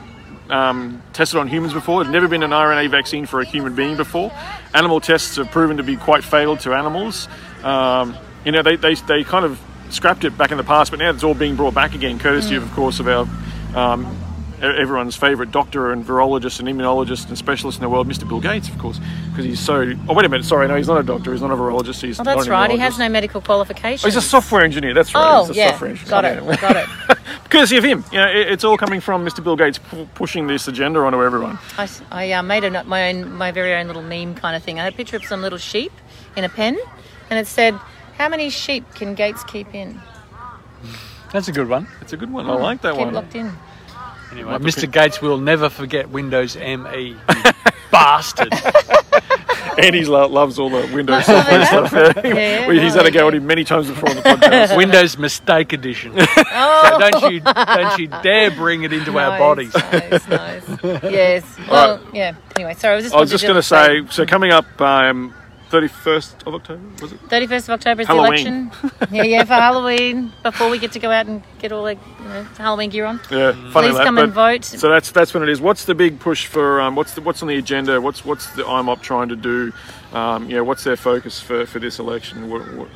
um, tested on humans before. There's never been an RNA vaccine for a human being before. Animal tests have proven to be quite fatal to animals. Um, you know, they, they, they kind of scrapped it back in the past, but now it's all being brought back again, courtesy of, of course, of our um, everyone's favourite doctor and virologist and immunologist and specialist in the world, Mr. Bill Gates, of course, because he's so. Oh, wait a minute. Sorry, no, he's not a doctor. He's not a virologist. He's Oh, that's not an right. He has no medical qualifications. Oh, he's a software engineer. That's right. Oh, he's a yeah. software engineer. Got it. yeah. Got it. (laughs) Courtesy of him. You know, it, it's all coming from Mr. Bill Gates pu- pushing this agenda onto everyone. I uh, made a, my own, my very own little meme kind of thing. I had a picture of some little sheep in a pen, and it said, "How many sheep can Gates keep in? That's a good one. It's a good one. I like that keep one. locked in." Anyway, Mr. Gates will never forget Windows ME. you (laughs) bastard. (laughs) Andy lo- loves all the Windows software stuff. (laughs) Yeah. Yeah, We- He's had a go at yeah. him many times before on the podcast. Windows Mistake Edition. Oh, So don't you don't you dare bring it into our nice, bodies. Nice, nice. yes. Well, yeah. Anyway, sorry. I was just. I was just going to say. say, so coming up um, 31st of October, was it? 31st of October is Halloween. the election. (laughs) yeah, yeah, for Halloween, before we get to go out and get all the you know, Halloween gear on. Yeah, funny Please that, come and vote. So that's that's when it is. What's the big push for? Um, what's the, what's on the agenda? What's what's the IMOP trying to do? Um, you know, what's their focus for, for this election? What, what,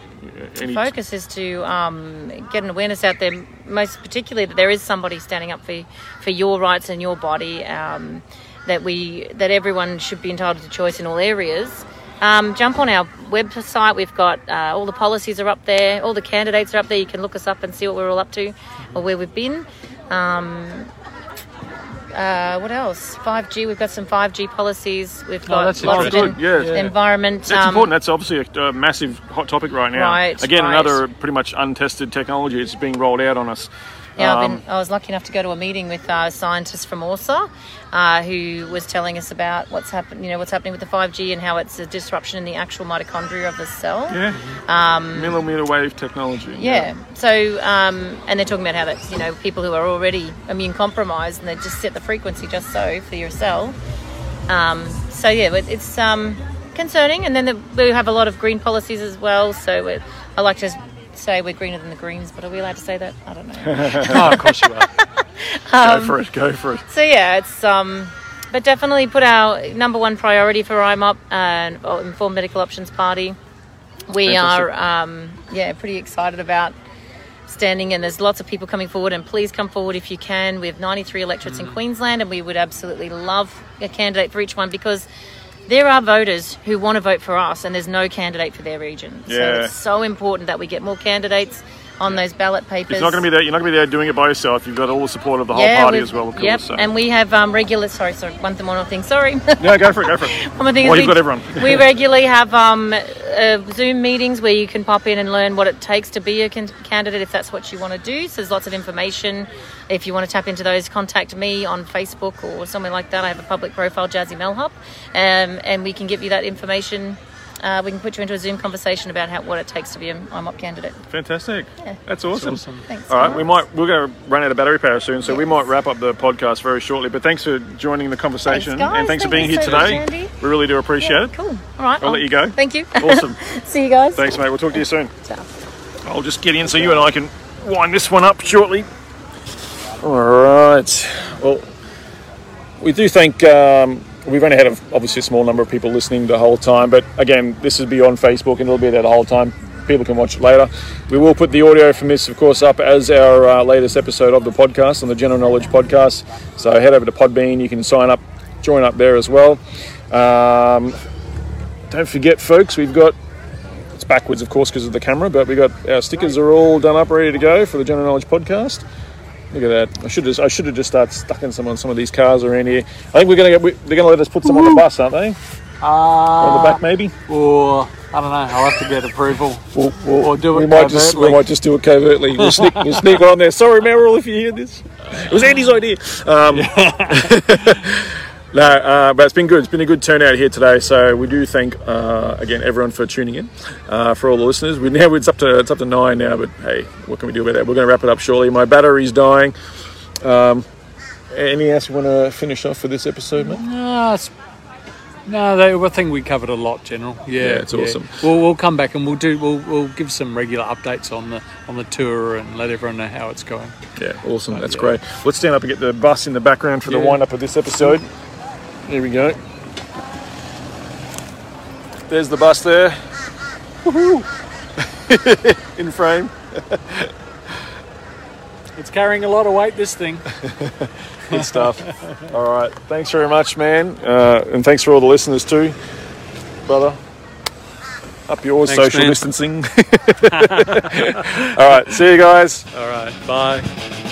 any focus is to um, get an awareness out there, most particularly that there is somebody standing up for for your rights and your body. Um, that we that everyone should be entitled to choice in all areas. Um, jump on our website. We've got uh, all the policies are up there. All the candidates are up there. You can look us up and see what we're all up to or where we've been. Um, uh, what else? 5G. We've got some 5G policies. We've got that's lots interesting. of Good, yeah. environment. That's um, important. That's obviously a, a massive hot topic right now. Right, Again, right. another pretty much untested technology. It's being rolled out on us. Yeah, I've Um, been, I was lucky enough to go to a meeting with uh, scientists from ORSA, uh, who was telling us about what's happened. You know, what's happening with the five G and how it's a disruption in the actual mitochondria of the cell. yeah. Um, Millimeter wave technology. Yeah. So, um, and they're talking about how that's you know people who are already immune compromised and they just set the frequency just so for your cell. Um, so yeah, it's um, concerning. And then the, we have a lot of green policies as well. So I like to say we're greener than the Greens, but are we allowed to say that? I don't know. (laughs) (laughs) oh, of course you are. (laughs) go for it. Go for it. So yeah, it's um, but definitely put our number one priority for IMOP and uh, Informed Medical Options Party. We Fantastic. are um, yeah pretty excited about standing, and there's lots of people coming forward. And please come forward if you can. We have 93 electorates in Queensland, and we would absolutely love a candidate for each one because. There are voters who want to vote for us, and there's no candidate for their region. Yeah. So it's so important that we get more candidates on those ballot papers. It's not going to be there. You're not going to be there doing it by yourself. You've got all the support of the whole party as well, of course. Yep, so. and we have um, regular. Sorry, sorry. One thing, one more thing. Sorry. yeah, go for it. Go for it. (laughs) One more thing Well, you've we, got everyone. we (laughs) regularly have um, uh, Zoom meetings where you can pop in and learn what it takes to be a can- candidate if that's what you want to do. So there's lots of information. If you want to tap into those, contact me on Facebook or somewhere like that. I have a public profile, Jazzy Melhop, um, and we can give you that information. Uh, we can put you into a Zoom conversation about how what it takes to be an IMOP candidate. Fantastic. That's awesome. awesome. Thanks. All right, we might we're going to run out of battery power soon, so we might wrap up the podcast very shortly. But thanks for joining the conversation Thanks, guys. and thanks for being here so today. Andy. we really do appreciate it. Cool. All right. I'll let you go. Thank you. (laughs) Awesome. (laughs) See you guys. Thanks, mate. We'll talk to you soon. Ciao. I'll just get in so you and I can wind this one up shortly. All right. Well, we do thank. Um, we've only had obviously a small number of people listening the whole time, but again, this is beyond Facebook and it'll be there the whole time. People can watch it later. We will put the audio from this, of course, up as our uh, latest episode of the podcast on the General Knowledge Podcast. So head over to Podbean. You can sign up, join up there as well. Um, don't forget, folks, we've got it's backwards, of course, because of the camera, but we got our stickers are all done up, ready to go for the General Knowledge podcast. Look at that! I should just I should have just started stucking some on some of these cars around here. I think we're gonna get we- they're gonna let us put some on the bus, aren't they? on the back, maybe. Or I don't know. I'll have to get approval. We'll, we'll, Or do it we might just we might just do it covertly. We'll sneak, we'll (laughs) sneak on there. Sorry, Meryl, if you hear this. It was Andy's idea. Um, (laughs) no, uh, but it's been good. It's been a good turnout here today. So we do thank uh, again everyone for tuning in. Uh, for all the listeners, we (laughs) now it's up to it's up to nine now. But hey, what can we do about that? We're going to wrap it up shortly. My battery's dying. Um, anything else you want to finish off for this episode, mate? No, it's, no, they, I think we covered a lot, General. Yeah, Yeah, it's awesome. We'll, we'll come back and we'll do. We'll, we'll give some regular updates on the on the tour and let everyone know how it's going. Yeah, awesome. That's yeah. great. Let's stand up and get the bus in the background for the Yeah. wind up of this episode. Here we go. There's the bus there. Woohoo! (laughs) in frame. (laughs) It's carrying a lot of weight. This thing. (laughs) Good stuff. all right. Thanks very much, man. Uh, and thanks for all the listeners too, brother. Up yours, Thanks, social man. distancing. all right. See you guys. All right. Bye.